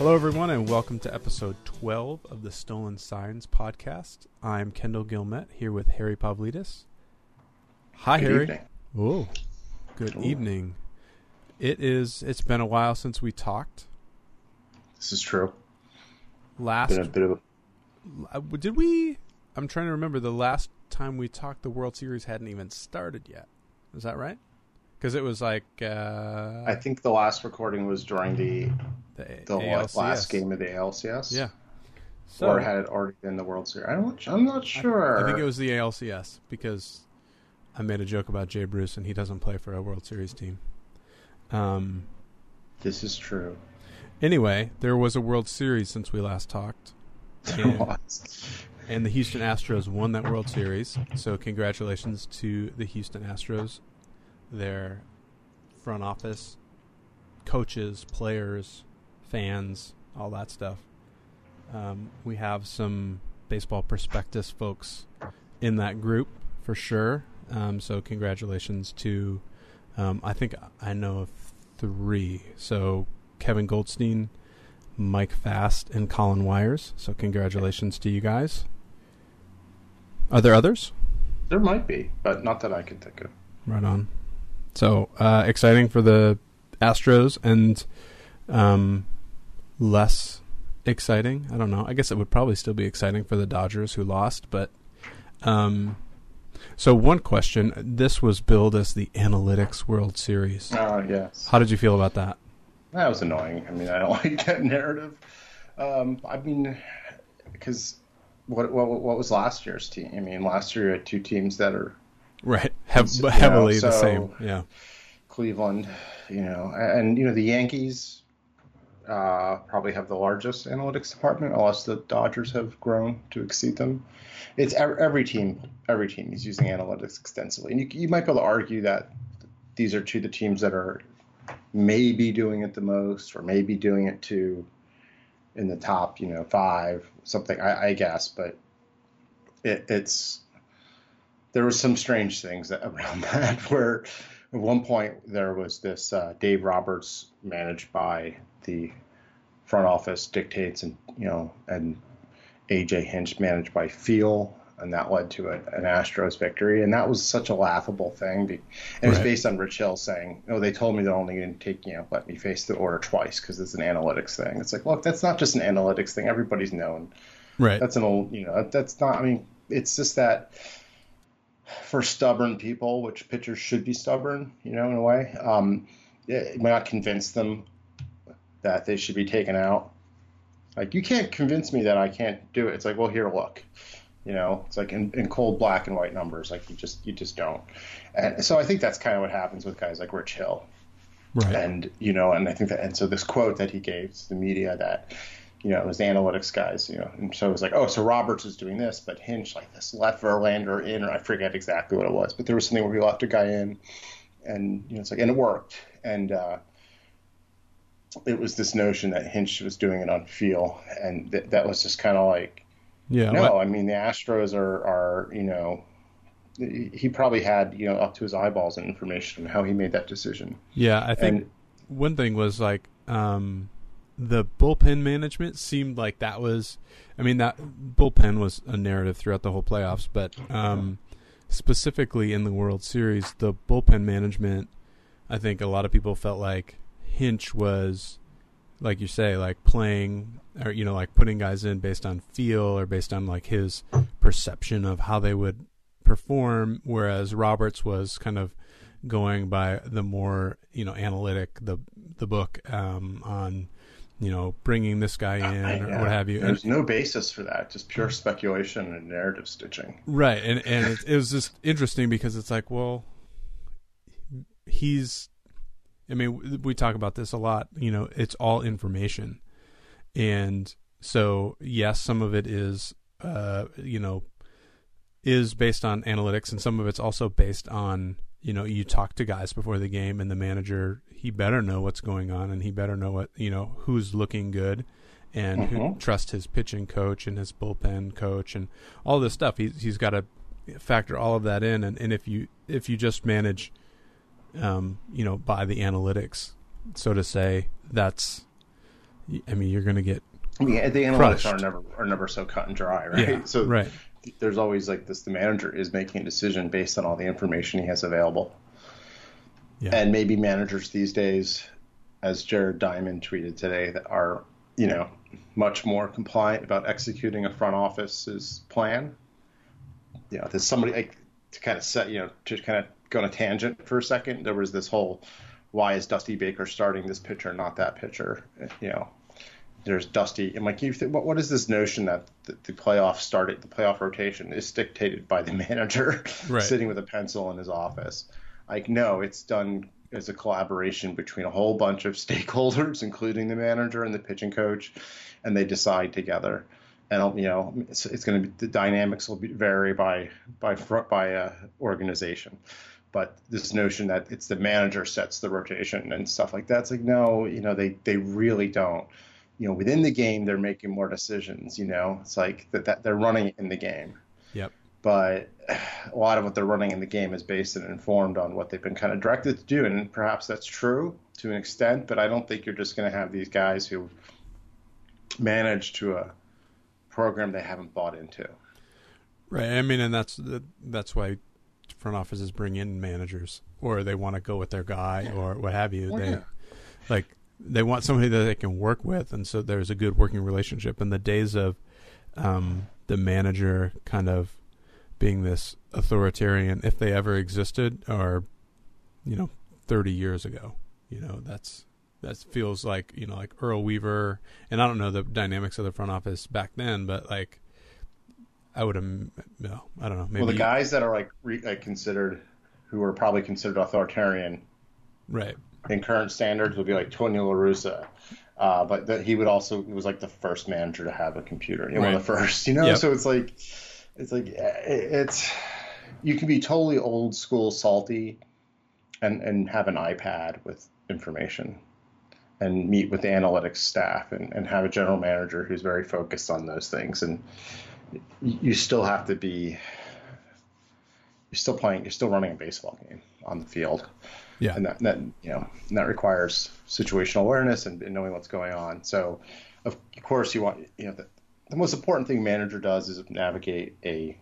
Hello, everyone, and welcome to episode 12 of the Stolen Signs podcast. I'm Kendall Gilmet here with Harry Pavlidis. Hi, Good Harry. evening. Whoa. Good Ooh. evening. It is. It's been a while since we talked. This is true. Last Been a bit of a, uh, did we? I'm trying to remember. The last time we talked, the World Series hadn't even started yet. Is that right? Because it was like uh, I think the last recording was during the the, the ALCS. last game of the ALCS. Yeah. So or had it already been the World Series? I'm not, I'm not sure. I think it was the ALCS because I made a joke about Jay Bruce and he doesn't play for a World Series team. Um. This is true. Anyway, there was a World Series since we last talked, There And- was. and the Houston Astros won that World Series. So congratulations to the Houston Astros, their front office, coaches, players, fans, all that stuff. Um, we have some baseball prospectus folks in that group for sure. Um, so congratulations to, um, I think I know of three. So Kevin Goldstein, Mike Fast, and Colin Wyers. So congratulations to you guys. Are there others? There might be, but not that I can think of. Right on. So uh, exciting for the Astros and um, less exciting. I don't know. I guess it would probably still be exciting for the Dodgers who lost, but um, so one question: This was billed as the Analytics World Series. Oh yes, How did you feel about that? that was annoying. I mean, I don't like that narrative. Um, I mean, because what, what what was last year's team? I mean, last year you had two teams that are Right, You know, heavily the so- same. Yeah, Cleveland, you know, and you know the Yankees uh, probably have the largest analytics department, unless the Dodgers have grown to exceed them. It's ev- every team, every team is using analytics extensively, and you, you might be able to argue that these are two of the teams that are maybe doing it the most, or maybe doing it to in the top, you know, five, something. I, I guess, but it, it's there was some strange things that, around that where at one point there was this uh, Dave Roberts managed by the front office dictates and you know and AJ Hinch managed by Feel and that led to a, an Astros victory and that was such a laughable thing be- and it was Right. based on Rich Hill saying oh they told me they're only going to take you know let me face the order twice because it's an analytics thing it's like look that's not just an analytics thing everybody's known right. that's an old you know that- that's not i mean it's just that for stubborn people which pitchers should be stubborn you know in a way. Um it might not convince them that they should be taken out. Like you can't convince me that i can't do it. It's like well here look. You know it's like in, in cold black and white numbers like you just you just don't. And so i think that's kind of what happens with guys like rich hill. Right. and you know, and I think that, and so this quote that he gave to the media that, you know, it was the analytics guys, you know, and so it was like, oh, so Roberts is doing this, but Hinch like this left Verlander in, or I forget exactly what it was, but there was something where he left a guy in, and you know, it's like, and it worked, and uh, it was this notion that Hinch was doing it on feel, and th- that was just kind of like, yeah. no, I mean the Astros are are you know. He probably had, you know, up to his eyeballs in information on how he made that decision. Yeah, I think And one thing was like um, the bullpen management seemed like that was. I mean, that bullpen was a narrative throughout the whole playoffs, but um, specifically in the World Series, the bullpen management. I think a lot of people felt like Hinch was, like you say, like playing or you know, like putting guys in based on feel or based on like his perception of how they would perform, whereas Roberts was kind of going by the more you know analytic the the book um, on you know bringing this guy in I- or what have you. And, There's no basis for that, just pure speculation and narrative stitching. right, and and it, it was just interesting because it's like, well, he's. I mean, we talk about this a lot. You know, it's all information, and so yes, some of it is, uh, you know, is based on analytics, and some of it's also based on you know you talk to guys before the game, and the manager he better know what's going on, and he better know what you know who's looking good, and who Mhm. trust his pitching coach and his bullpen coach and all this stuff. He's he's got to factor all of that in, and, and if you if you just manage, um, you know, by the analytics, so to say, that's I mean, you're going to get. Mean, the analytics Crushed. are never are never so cut and dry, right? Yeah, so right. There's always like this: the manager is making a decision based on all the information he has available, Yeah. and maybe managers these days, as Jared Diamond tweeted today, that are you know much more compliant about executing a front office's plan. You know, there's somebody like to kind of set, you know, to kind of go on a tangent for a second. There was this whole, why is Dusty Baker starting this pitcher, not that pitcher? You know, there's Dusty. I'm like, you think, what, what is this notion that the, the playoff started, the playoff rotation is dictated by the manager Right. sitting with a pencil in his office? Like, no, it's done as a collaboration between a whole bunch of stakeholders, including the manager and the pitching coach, and they decide together. And you know, it's, it's going to be the dynamics will be, vary by by front by uh, organization, but this notion that it's the manager sets the rotation and stuff like that's like no, you know, they they really don't. You know, within the game, they're making more decisions. You know, it's like that, that they're running in the game Yep. but a lot of what they're running in the game is based and informed on what they've been kind of directed to do, and perhaps that's true to an extent. But I don't think you're just going to have these guys who manage to a program they haven't bought into. Right. I mean, and that's that's why front offices bring in managers, or they want to go with their guy, or what have you. Oh, they yeah. like they want somebody that they can work with, and so there's a good working relationship. And the days of um, the manager kind of being this authoritarian, if they ever existed, are you know thirty years ago. You know that's that feels like you know like Earl Weaver, and I don't know the dynamics of the front office back then, but like I would have no, I don't know. Maybe well, the guys that are like, re, like considered, who are probably considered authoritarian right, in current standards, would be like Tony La Russa. Uh, but that he would also he was like the first manager to have a computer, you know, one of the first, you know. Yep. So it's like, it's like eh, it's you can be totally old school, salty, and and have an iPad with information, and meet with the analytics staff, and and have a general manager who's very focused on those things, and you still have to be. You're still playing. You're still running a baseball game on the field yeah, and that, that you know and that requires situational awareness and, and knowing what's going on. So, of course, you want you know the, the most important thing manager does is navigate a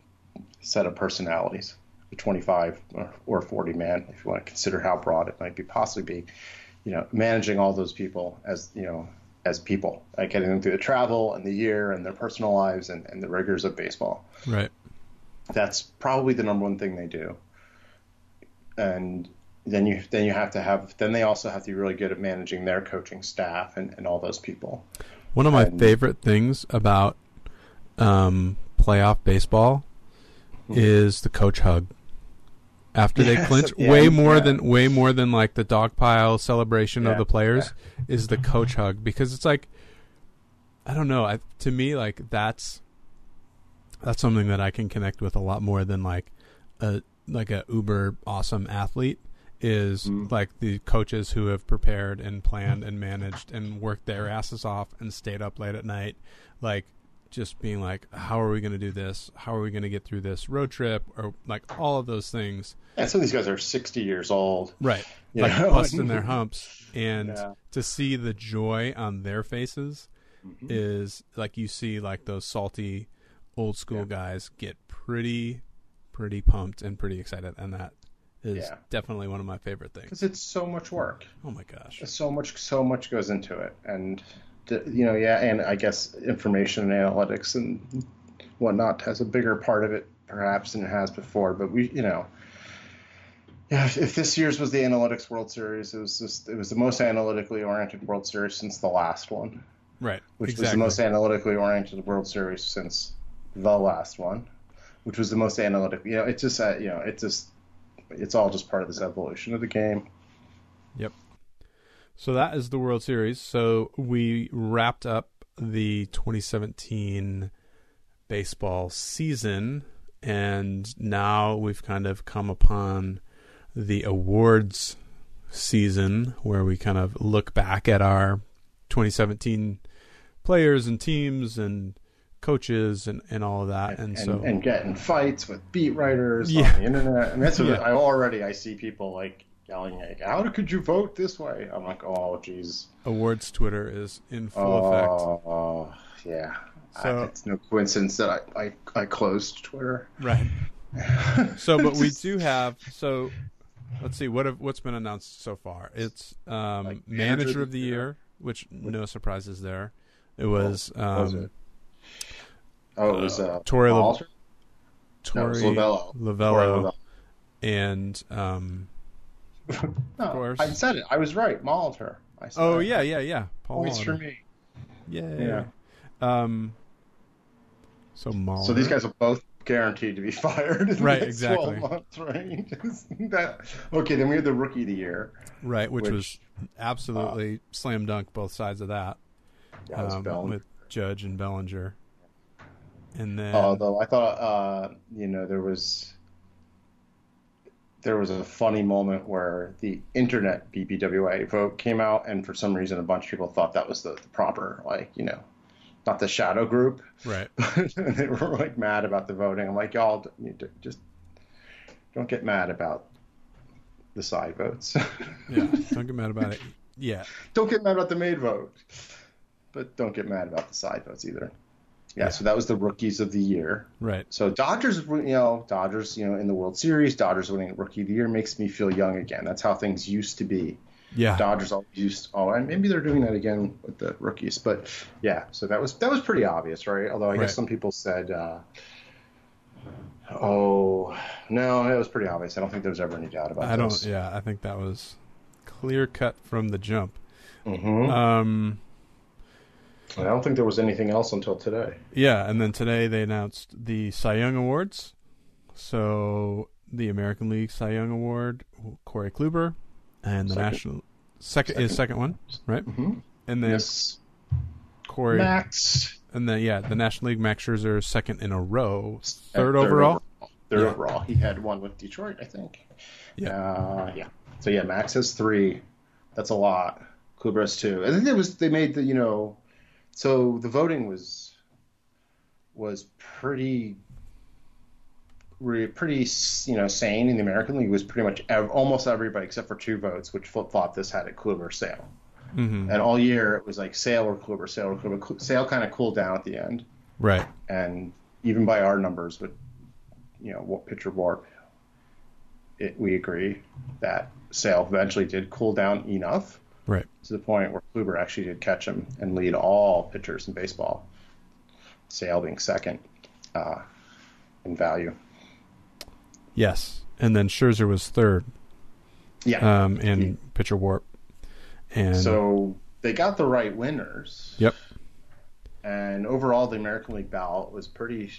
set of personalities, a 25 or, or 40 man, if you want to consider how broad it might be possibly be. You know, managing all those people as you know as people, like getting them through the travel and the year and their personal lives and, and the rigors of baseball right, that's probably the number one thing they do. And then you then you have to have then they also have to be really good at managing their coaching staff and, and all those people. One of my And- favorite things about um, playoff baseball is the coach hug. After they Yes, clinch, yeah, way more yeah. than way more than like the dog pile celebration of the players is the coach hug because it's like I don't know. I, to me, like that's that's something that I can connect with a lot more than like a like a uber awesome athlete is Mm. like the coaches who have prepared and planned and managed and worked their asses off and stayed up late at night like just being like how are we going to do this how are we going to get through this road trip or like all of those things And some of these guys are 60 years old. right like know? busting their humps and Yeah. to see the joy on their faces Mm-hmm. is like you see like those salty old school Yeah. guys get pretty pretty pumped and pretty excited and that is Yeah. definitely one of my favorite things Because it's so much work. oh my gosh So much so much goes into it. And you know, yeah, and I guess information and analytics and whatnot has a bigger part of it perhaps than it has before. But we, you know, yeah, if, this year's was the Analytics World Series, it was just it was the most analytically oriented World Series since the last one, right which exactly was the most analytically oriented World Series since the last one, which was the most analytic. You know, it's just uh, you know, it just it's all just part of this evolution of the game. Yep. So that is the World Series. So we wrapped up the 2017 baseball season, and now we've kind of come upon the awards season where we kind of look back at our 2017 players and teams and coaches and, and all of that. And, and, so, and get in fights with beat writers Yeah. on the internet. I mean, that's what Yeah. I already I see people like yelling like, "How could you vote this way?" I'm like, "Oh, jeez." Awards Twitter is in full Oh, effect. oh, yeah. So- I, it's no coincidence that I, I, I closed Twitter. Right. So, but we do have. So, let's see what have, what's been announced so far. It's um, Like manager, of the year, which no surprises there. It was um, was it? Oh, it was uh, Torrey Lo- Walter? No, it was Torey Lovullo. Lovullo and um, Lovullo. No, course. I said it. I was right. Molitor. I said oh it. yeah yeah yeah Paul Points for me. Yeah. Yeah. Um. So Molitor. So these guys are both guaranteed to be fired. In the Right, next exactly. 12 months, right? That, okay, then we had the rookie of the year. right, which, which- was absolutely slam dunk both sides of that. That um, with Judge and Bellinger. And then Although I thought, uh, you know, there was there was a funny moment where the internet BBWA vote came out, and for some reason, a bunch of people thought that was the, the proper, like, you know, not the shadow group. right, they were like mad about the voting. I'm like, y'all you d- just don't get mad about the side votes. yeah, don't get mad about it. Yeah, don't get mad about the made vote, but don't get mad about the side votes either. Yeah, Yeah. so that was the rookies of the year. right. So Dodgers, you know, Dodgers, you know, in the World Series, Dodgers winning Rookie of the Year makes me feel young again. That's how things used to be. Yeah, Dodgers always used. Oh, and maybe they're doing that again with the rookies. But yeah, so that was that was pretty obvious, right? Although I Right. guess some people said, uh, "Oh, no, it was pretty obvious." I don't think there was ever any doubt about I don't. Yeah, I think that was clear cut from the jump. hmm Um. I don't think there was anything else until today. Yeah, and then today they announced the Cy Young Awards. So the American League Cy Young Award, Corey Kluber, and the Second. national second, is second one, right? Mm-hmm. And then Yes, Corey, Max, and then yeah, the National League Max Scherzer second in a row, third, Uh, overall. Third Yeah. overall. He had one with Detroit, I think. Yeah. Uh, yeah. So yeah, Max has three. That's a lot. Kluber has two. I think it was they made the you know, so the voting was was pretty pretty you know sane in the American League. Was pretty much ev- almost everybody except for two votes, which flip flop this had it Kluber Sale. hmm And all year it was like Sale or Kluber, Sale or Kluber. Cl- Sale kind of cooled down at the end Right. and even by our numbers, but you know, what pitcher warp, it, we agree that Sale eventually did cool down enough Right. to the point where Kluber actually did catch him and lead all pitchers in baseball. Sale being second uh, in value. Yes. And then Scherzer was third Yeah. um, in pitcher warp. And so they got the right winners. Yep. And overall, the American League ballot was pretty,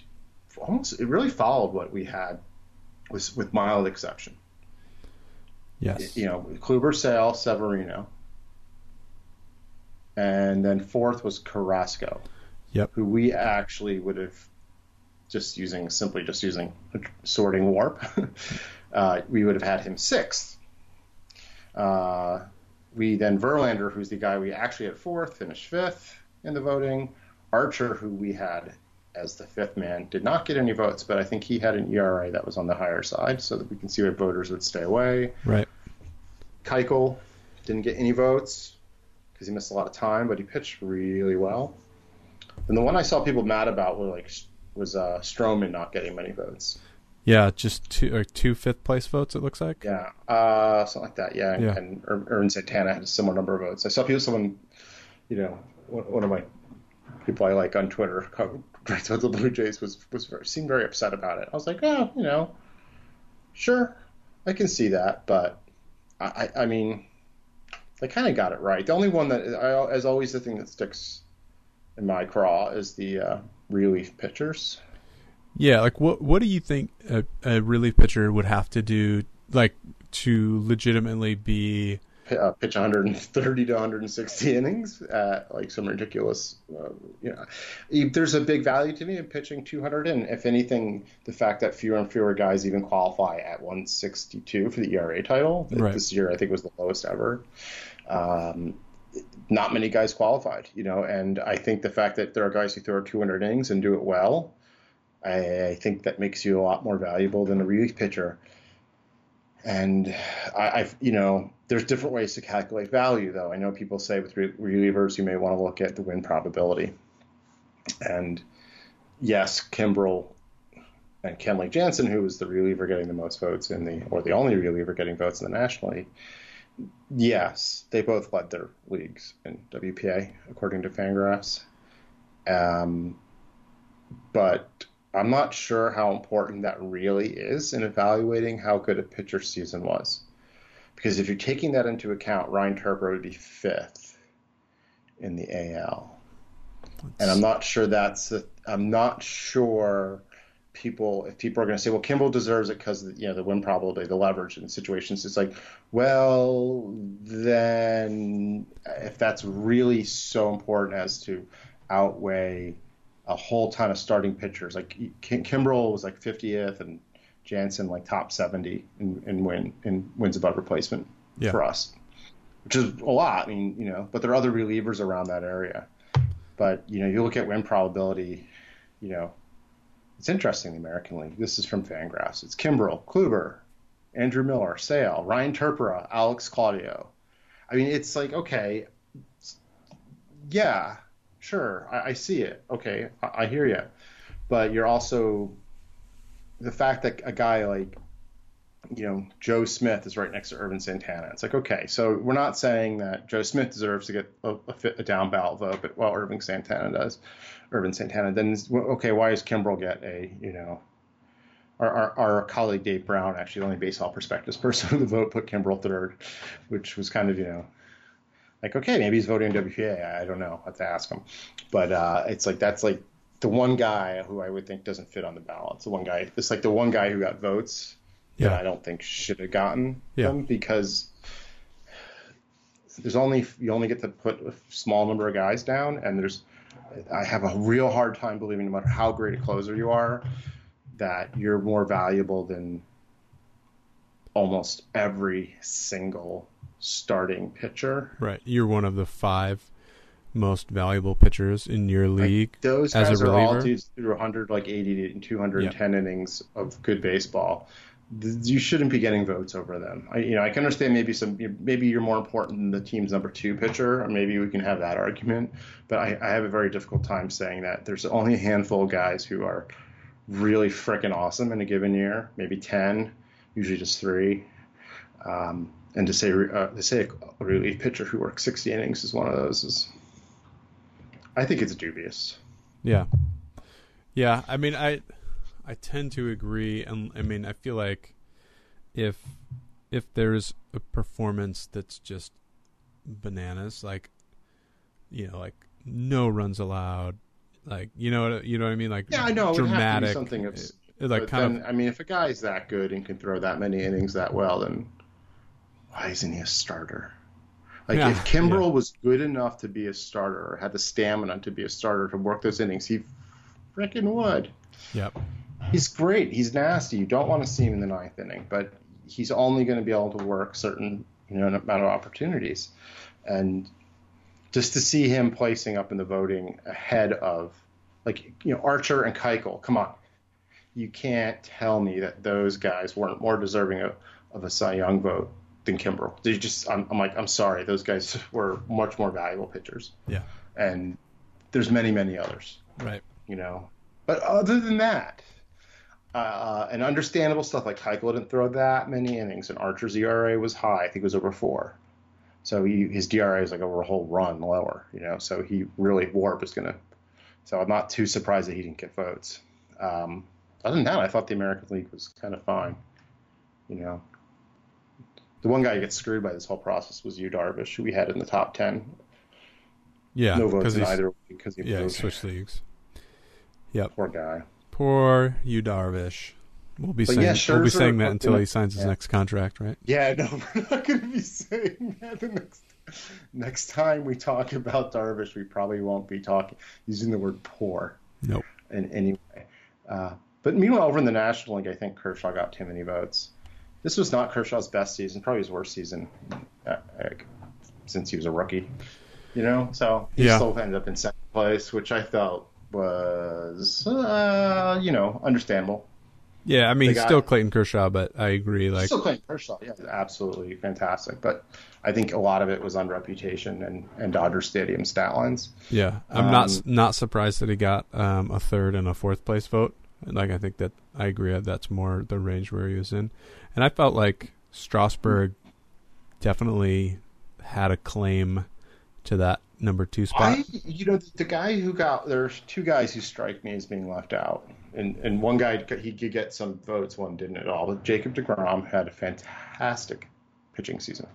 almost, it really followed what we had, with, with mild exception. yes. you know, Kluber, Sale, Severino. And then fourth was Carrasco. Yep. Who we actually would have just using simply just using sorting warp. uh, we would have had him sixth. Uh, we then Verlander, who's the guy we actually had fourth, finished fifth in the voting. Archer, who we had as the fifth man, did not get any votes, but I think he had an ERA that was on the higher side, so that we can see what voters would stay away. Right. Keuchel didn't get any votes because he missed a lot of time, but he pitched really well. And the one I saw people mad about were like was uh, Stroman not getting many votes. Yeah, just two or two fifth place votes. It looks like. Yeah, uh, something like that. Yeah, and, Yeah. and Ervin Santana had a similar number of votes. I saw people, someone, you know, one of my people I like on Twitter, writes about the Blue Jays, was was very, seemed very upset about it. I was like, oh, you know, sure, I can see that, but I, I, I mean, they kind of got it right. The only one that, I, as always, the thing that sticks in my craw is the uh, relief pitchers. Yeah, like what what do you think a, a relief pitcher would have to do, like to legitimately be? Uh, pitch 130 to 160 innings at like some ridiculous, uh, you know, there's a big value to me in pitching 200. And if anything, the fact that fewer and fewer guys even qualify at 162 for the ERA title Right. this year, I think was the lowest ever. Um, not many guys qualified, you know, and I think the fact that there are guys who throw 200 innings and do it well, I, I think that makes you a lot more valuable than a relief pitcher And I, I've, you know, there's different ways to calculate value, though. I know people say with re- relievers, you may want to look at the win probability. And yes, Kimbrel and Kenley Jansen, who was the reliever getting the most votes in the, or the only reliever getting votes in the National League, yes, they both led their leagues in WPA according to Fangraphs. Um, but I'm not sure how important that really is in evaluating how good a pitcher season was. Because if you're taking that into account, Ryan Tepera would be fifth in the AL. And I'm not sure that's i I'm not sure people if people are going to say, well, Kimbrel deserves it because you know the win probability, the leverage in situations. It's like, well, then if that's really so important as to outweigh a whole ton of starting pitchers, like Kim- Kimbrel was like 50th and Jansen like top 70 in, in win in wins above replacement Yeah. for us, which is a lot. I mean, you know, but there are other relievers around that area. But you know, you look at win probability, you know, it's interesting, the American League. This is from Fangraphs. It's Kimbrel, Kluber, Andrew Miller, Sale, Ryan Tepera, Alex Claudio. I mean, it's like, okay, yeah, sure, I, I see it. Okay, I, I hear you. But you're also, the fact that a guy like, you know, Joe Smith is right next to Ervin Santana. It's like, okay, so we're not saying that Joe Smith deserves to get a, a, fit, a down ballot vote, but well, Irving Santana does. Ervin Santana. Then okay, why does Kimbrel get a you know? Our, our, our colleague Dave Brown, actually the only baseball prospectus person on the vote, put Kimbrel third, which was kind of you know, like okay, maybe he's voting WPA. I don't know. I have to ask him, but uh, it's like that's like the one guy who I would think doesn't fit on the ballot. It's the one guy. It's like the one guy who got votes Yeah. I don't think should have gotten Yeah. them because there's only you only get to put a small number of guys down, and there's I have a real hard time believing, no matter how great a closer you are, that you're more valuable than almost every single starting pitcher. Right. You're one of the five most valuable pitchers in your league. Like, those as a guys are all reliever? dudes through 100, like 80 to 210 innings of good baseball. You shouldn't be getting votes over them. I, you know, I can understand maybe some, maybe you're more important than the team's number two pitcher, or maybe we can have that argument. But I, I have a very difficult time saying that there's only a handful of guys who are really freaking awesome in a given year, maybe 10, usually just three. Um, and to say uh, to say a relief pitcher who works 60 innings is one of those is, I think it's dubious. Yeah. Yeah, I mean I I tend to agree and I mean I feel like if if there's a performance that's just bananas like you know like no runs allowed like you know you know what I mean like Yeah, I know. It would have to be dramatic something of, uh, like kind then, I mean, if a guy's that good and can throw that many innings that well, then why isn't he a starter? Like Yeah, if Kimbrel was good enough to be a starter or had the stamina to be a starter to work those innings, he freaking would. yep He's great. He's nasty. You don't want to see him in the ninth inning, but he's only going to be able to work certain you know amount of opportunities, and just to see him placing up in the voting ahead of like you know Archer and Keuchel. Come on, you can't tell me that those guys weren't more deserving of, of a Cy Young vote than Kimbrel. They just I'm, I'm like I'm sorry, those guys were much more valuable pitchers, yeah and there's many many others right you know. But other than that, uh, and understandable stuff like Keuchel didn't throw that many innings, and Archer's ERA was high. I think it was over four. So he, his DRA is like over a whole run lower, you know. So he really Warp is gonna. So I'm not too surprised that he didn't get votes. Um, other than that, I thought the American League was kind of fine, you know. The one guy who gets screwed by this whole process was you, Darvish, who we had in the top ten. yeah no votes in either because he yeah he moved. switched leagues Poor guy. Poor Yu Darvish we'll be But saying yeah, we'll be saying that until he signs his yeah. next contract right Yeah, no, we're not going to be saying that the next next time we talk about Darvish. We probably won't be talking using the word poor nope in any way. Uh, but meanwhile, over in the National League, I think Kershaw got too many votes. This was not Kershaw's best season, probably his worst season uh, uh, since he was a rookie. You know, so he Yeah. still ended up in second place, which I felt was, uh, you know, understandable. Yeah, I mean, guy- still Clayton Kershaw, but I agree. Like, Still playing Kershaw, yeah, absolutely fantastic. But I think a lot of it was on reputation and, and Dodger Stadium stat lines. yeah, I'm not Um, not surprised that he got um, a third and a fourth place vote. Like, I think that I agree that that's more the range where he was in, and I felt like Strasburg definitely had a claim to that number two spot. I, you know, the guy who got there's two guys who strike me as being left out, and and one guy he did get some votes, one didn't at all. But Jacob Degrom had a fantastic pitching season.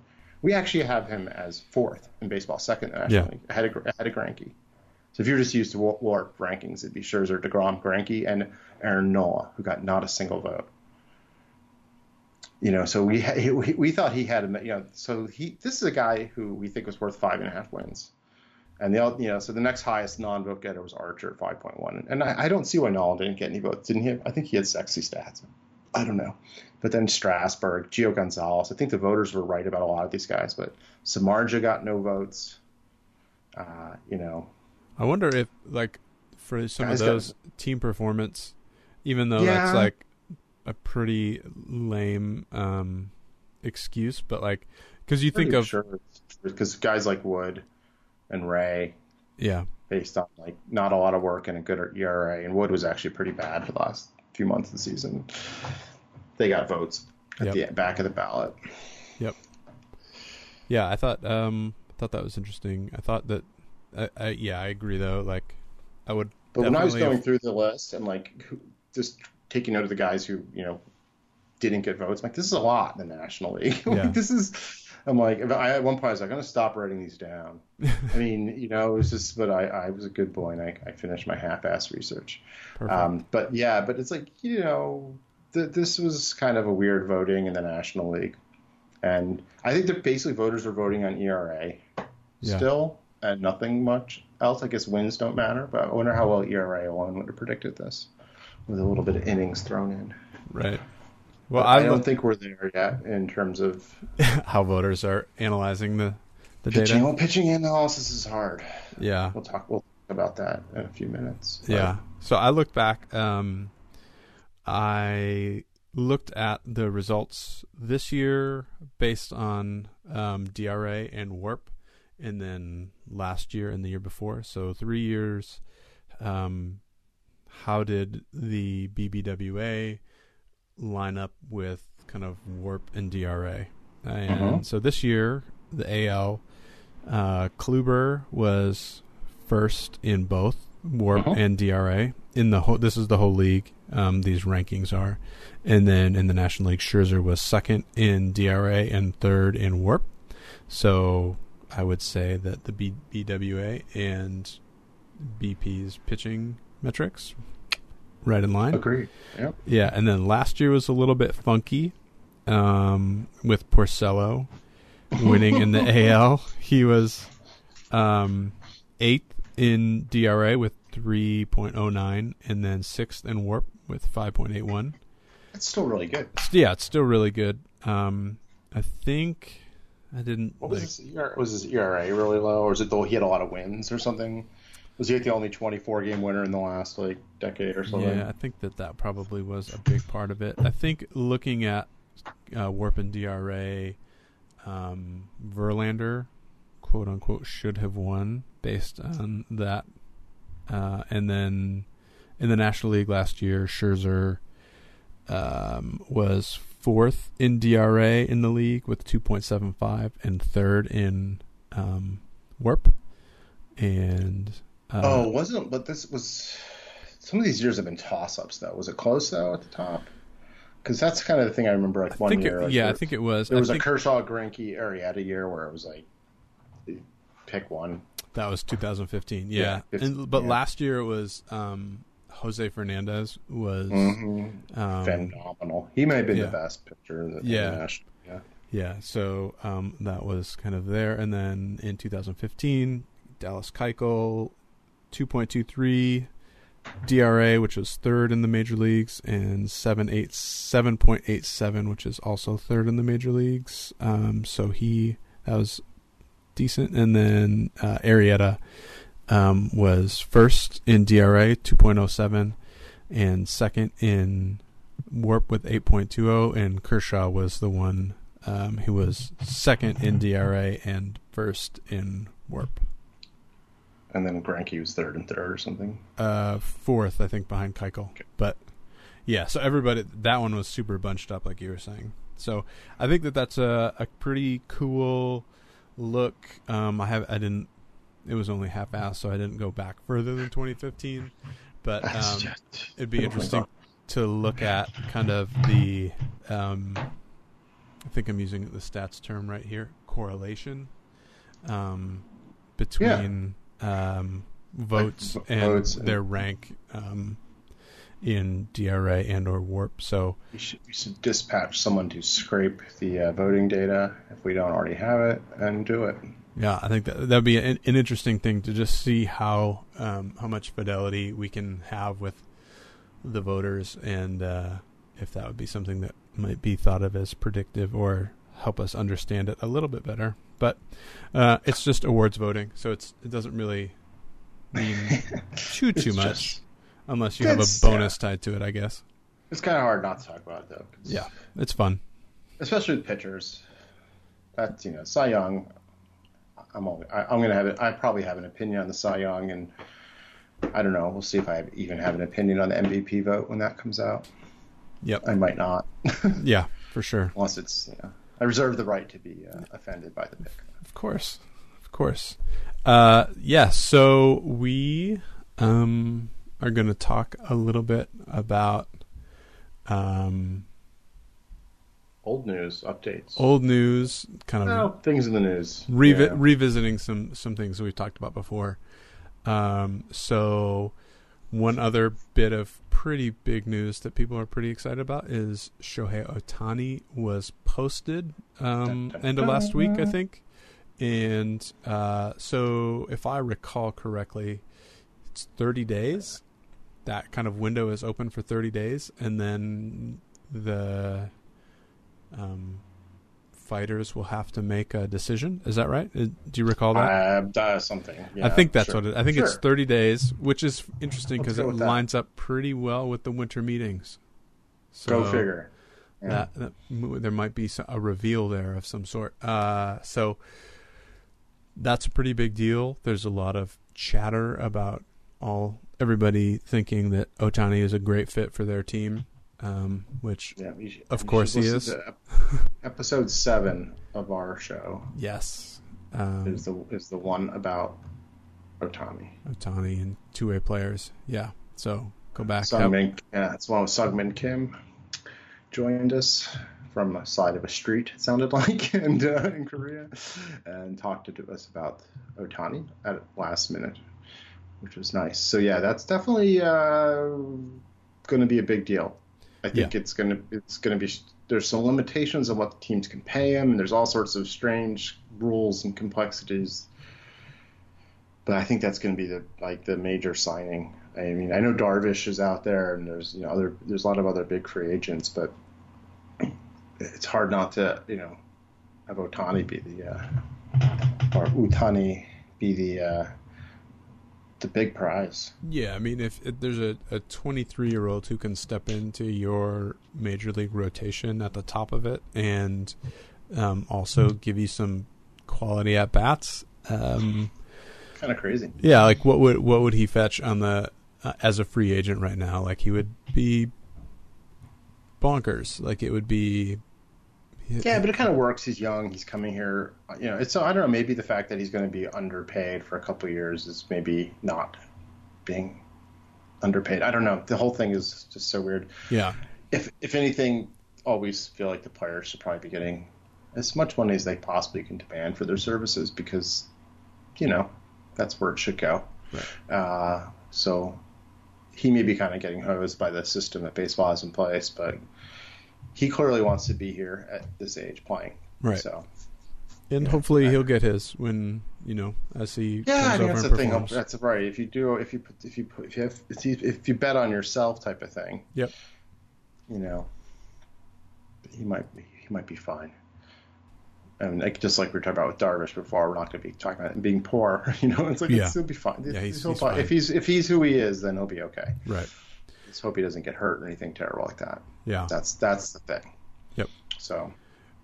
We actually have him as fourth in baseball, second in the National Yeah. Ahead of ahead of Greinke. So if you're just used to wa- WARP rankings, it'd be Scherzer, Degrom, Greinke, and Aaron Nola, who got not a single vote. You know, so we we, we thought he had a you know, so he this is a guy who we think was worth five and a half wins. And the you know, so the next highest non-vote getter was Archer at 5.1, and I, I don't see why Nolan didn't get any votes. Didn't he? I think he had sexy stats. I don't know. But then Strasburg, Gio Gonzalez. I think the voters were right about a lot of these guys, but Samardzija got no votes. Uh, you know, I wonder if like for some of got- those team performance, even though Yeah. that's like a pretty lame um, excuse, but like because you think of sure because guys like Wood and Ray, yeah based on like not a lot of work and a good ERA, and Wood was actually pretty bad for the last few months of the season. They got votes at Yep. the back of the ballot. Yep. Yeah I thought um thought that was interesting. I thought that I, I yeah I agree though like I would But when I was going through the list and like who, just taking note of the guys who you know didn't get votes, I'm like this is a lot in the National League. Yeah. like, this is. I'm like, I, at one point I was like, I'm gonna stop writing these down. I mean, you know, it was just, but I, I was a good boy and I, I finished my half-ass research. perfect. Um, but yeah, but it's like you know, th- this was kind of a weird voting in the National League, and I think that basically voters were voting on ERA Yeah. still, and nothing much else. I guess wins don't matter, but I wonder how well ERA alone would have predicted this, with a little bit of innings thrown in. right. Well, I, don't think we're there yet in terms of how voters are analyzing the the pitching. data. Well, pitching analysis is hard. Yeah, We'll talk. We'll talk about that in a few minutes. But- Yeah. So I look back. Um, I looked at the results this year based on um, DRA and WARP, and then last year and the year before. So three years. Um, how did the BBWA line up with kind of WARP and DRA? And Mhm. so this year, the AL, uh, Kluber was first in both WARP Mhm. and DRA. In the whole, this is the whole league. Um, these rankings are, and then in the National League, Scherzer was second in DRA and third in WARP. So I would say that the B- BWA and BP's pitching metrics right in line. Agreed. Yep. Yeah, and then last year was a little bit funky um, with Porcello winning in the AL. He was um, eighth in DRA with 3.09, and then sixth in WARP with 5.81. It's still really good. Yeah, it's still really good. Um, I think I didn't. What was like- his ERA? Was his ERA really low, or is it though he had a lot of wins or something? Was he the only 24 game winner in the last like decade or something? Yeah, I think that that probably was a big part of it. I think looking at uh, Warp and DRA, um, Verlander, quote unquote, should have won based on that. Uh, and then in the National League last year, Scherzer um, was fourth in DRA in the league with 2.75 and third in um, Warp. And uh, oh, wasn't but this was some of these years have been toss ups though. Was it close though at the top? Because that's kind of the thing I remember. Like I one year, it, like, yeah, I think it was. there I was think- a Kershaw Greinke Arrieta year where it was like pick one. That was 2015. Yeah, Yeah, and, but yeah. last year it was um, Jose Fernandez was Mm-hmm. um, Phenomenal. He may have been yeah. the best pitcher in the, Yeah. Yeah. yeah. So um, that was kind of there, and then in 2015, Dallas Keuchel 2.23 DRA, which was third in the major leagues, and 7.8 7.87, which is also third in the major leagues. Um, so he that was decent, and then uh, Arrieta um, was first in DRA 2.07 and second in WARP with 8.20, and Kershaw was the one um, who was second in DRA and first in WARP. And then Greinke was third and third or something. Uh, fourth, I think, behind Keuchel. Okay. But yeah, so everybody that one was super bunched up, like you were saying. So I think that that's a, a pretty cool look. Um, I have I didn't. It was only half-assed, so I didn't go back further than 2015. But um, it'd be interesting to look at kind of the. Um, I think I'm using the stats term right here. Correlation um, between yeah. Um, votes and votes their and rank um, in DRA and or Warp. So we should, we should dispatch someone to scrape the uh, voting data if we don't already have it and do it. Yeah, I think that that'd be an, an interesting thing to just see how um, how much fidelity we can have with the voters, and uh, if that would be something that might be thought of as predictive or help us understand it a little bit better. But uh, it's just awards voting, so it's it doesn't really mean too too much, unless you have a bonus yeah. tied to it, I guess. It's kind of hard not to talk about it though. Yeah, it's fun, especially with pitchers. That's you know Cy Young. I'm only, I, am gonna have it. I probably have an opinion on the Cy Young, and I don't know. We'll see if I even have an opinion on the MVP vote when that comes out. Yep. I might not. yeah, for sure. Unless it's, you know, I reserve the right to be uh, offended by the pick. Of course, of course. Uh, yeah. So we um, are going to talk a little bit about um, old news updates. Old news, kind of oh, things in the news. Revi- yeah. Revisiting some some things that we've talked about before. Um, so one other bit of pretty big news that people are pretty excited about is Shohei Ohtani was posted um, end of last week, I think. And uh, so, if I recall correctly, it's 30 days. That kind of window is open for 30 days, and then the um, fighters will have to make a decision. Is that right? Uh, do you recall that? Uh, something. Yeah, I think that's sure. what it. I think sure. it's 30 days, which is interesting because it lines that. up pretty well with the winter meetings. So Go figure. Yeah. That, that, there might be a reveal there of some sort. Uh, so that's a pretty big deal. There's a lot of chatter about all everybody thinking that Ohtani is a great fit for their team um, which yeah, should, of course he is. episode seven of our show. Yes, um, is the is the one about Ohtani. Ohtani and two way players. Yeah, so go back. Sung Min, yeah, it's one with Sung Min Kim joined us from a side of a street. It sounded like, and uh, in Korea, and talked to us about Ohtani at last minute, which was nice. So yeah, that's definitely uh, going to be a big deal. I think yeah. it's gonna it's gonna be there's some limitations on what the teams can pay him, and there's all sorts of strange rules and complexities. But I think that's going to be the like the major signing. I mean, I know Darvish is out there, and there's you know other there's a lot of other big free agents, but it's hard not to you know have Ohtani be the uh, or Utani be the uh, the big prize. Yeah, I mean, if, if there's a, a 23 year old who can step into your major league rotation at the top of it and um, also give you some quality at bats, um, kind of crazy. Yeah, like what would what would he fetch on the uh, as a free agent right now? Like he would be bonkers. Like it would be yeah, but it kind of works. He's young. He's coming here. You know, it's I don't know. Maybe the fact that he's going to be underpaid for a couple of years is maybe not being underpaid. I don't know. The whole thing is just so weird. Yeah. If if anything, always feel like the players should probably be getting as much money as they possibly can demand for their services because, you know, that's where it should go. Right. Uh, so he may be kind of getting hosed by the system that baseball has in place, but he clearly wants to be here at this age playing. Right. So. And yeah, hopefully I, he'll get his when you know as he yeah I think that's the thing that's right if you do if you put if you put, if you have if you bet on yourself type of thing yep you know he might he might be fine and like just like we were talking about with Darvish before, we're not going to be talking about him being poor. You know, it's like yeah. he'll be fine. Yeah, he's, he'll he's fine. If he's if he's who he is, then he'll be okay. Right. Let's hope he doesn't get hurt or anything terrible like that. Yeah. That's that's the thing. Yep. So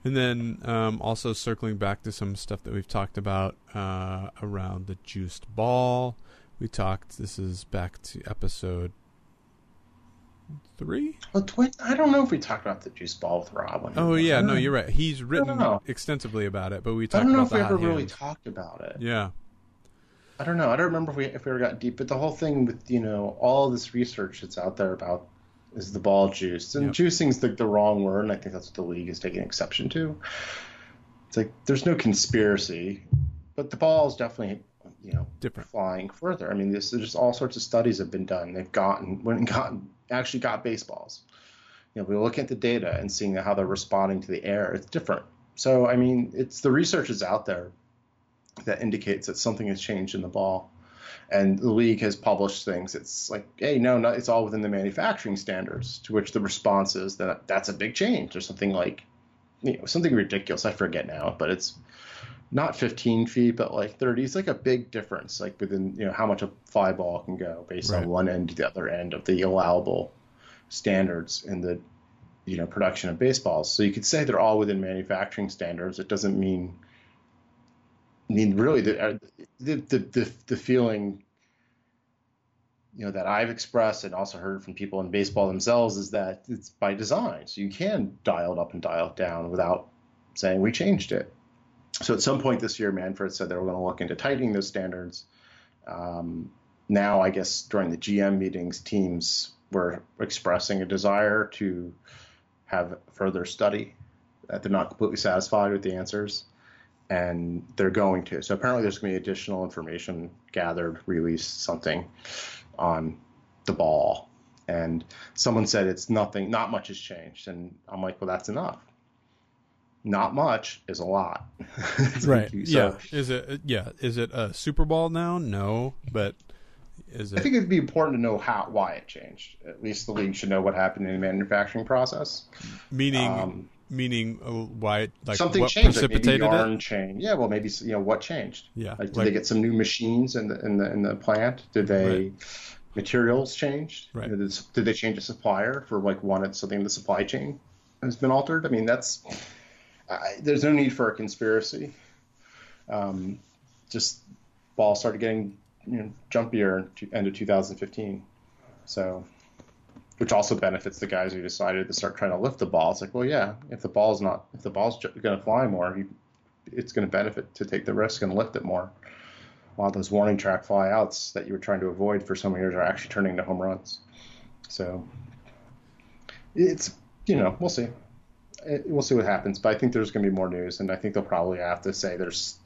And then um, also circling back to some stuff that we've talked about uh, around the juiced ball. We talked. This is back to episode three. well, I don't know if we talked about the juice ball with Rob. Oh yeah, no, you're right. He's written extensively about it, but we talked. I don't know if we ever hot really talked about it. Yeah, I don't know. I don't remember if we if we ever got deep, but the whole thing with you know all this research that's out there about is the ball juice, and Yep. juicing's the, the wrong word, and I think that's what the league is taking exception to. It's like there's no conspiracy, but the ball is definitely you know different. flying further. I mean, this there's all sorts of studies have been done. They've gotten went and gotten actually got baseballs. You know, we look at the data and seeing how they're responding to the air. It's different. So I mean, it's the research is out there that indicates that something has changed in the ball. And the league has published things. It's like, hey, no, no, it's all within the manufacturing standards. To which the response is that that's a big change, or something like, you know, something ridiculous. I forget now, but it's not 15 feet, but like 30. It's like a big difference, like within you know how much a fly ball can go based Right. on one end to the other end of the allowable standards in the you know production of baseballs. So you could say they're all within manufacturing standards. It doesn't mean I mean really the uh, the the the, the feeling you know that I've expressed and also heard from people in baseball themselves is that it's by design. So you can dial it up and dial it down without saying we changed it. So at some point this year, Manfred said they were going to look into tightening those standards. Um, now, I guess during the GM meetings, teams were expressing a desire to have further study. That they're not completely satisfied with the answers, and they're going to. So apparently, there's going to be additional information gathered, released, something on the ball. And someone said it's nothing, not much has changed, and I'm like, well, that's enough. Not much is a lot. Right. like, yeah. Is it? Yeah. Is it a Super Bowl now? No, but is it? I think it'd be important to know how why it changed. At least the league should know what happened in the manufacturing process. Meaning, Um, meaning uh, why? Like Something changed. Like precipitated yarn it? Yeah, well, maybe you know what changed. Yeah. Like, did like- they get some new machines in the in the in the plant? Did they Right. materials changed? Right. You know, did, did they change a supplier for like one it's something in the supply chain has been altered? I mean, that's I, there's no need for a conspiracy. Um, just ball started getting you know jumpier in t- end of 2015, so which also benefits the guys who decided to start trying to lift the ball. It's like, well, yeah, if the ball's not if the ball's going to fly more, you, it's going to benefit to take the risk and lift it more. Of those warning track flyouts that you were trying to avoid for so many years are actually turning into home runs. So it's you know we'll see. We'll see what happens, but I think there's going to be more news, and I think they'll probably have to say there's.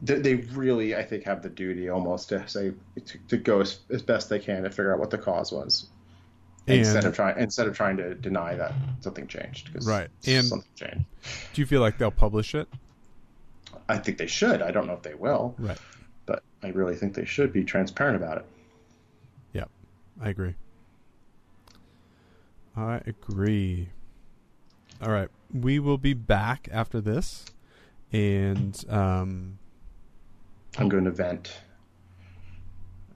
They, they really, I think, have the duty almost to say to, to go as, as best they can to figure out what the cause was, instead of trying instead of trying to deny that something changed. 'cause Right. And- something changed. Do you feel like they'll publish it? I think they should. I don't know if they will, Right. but I really think they should be transparent about it. Yep. I agree. I agree. All right. We will be back after this. And um, I'm going to vent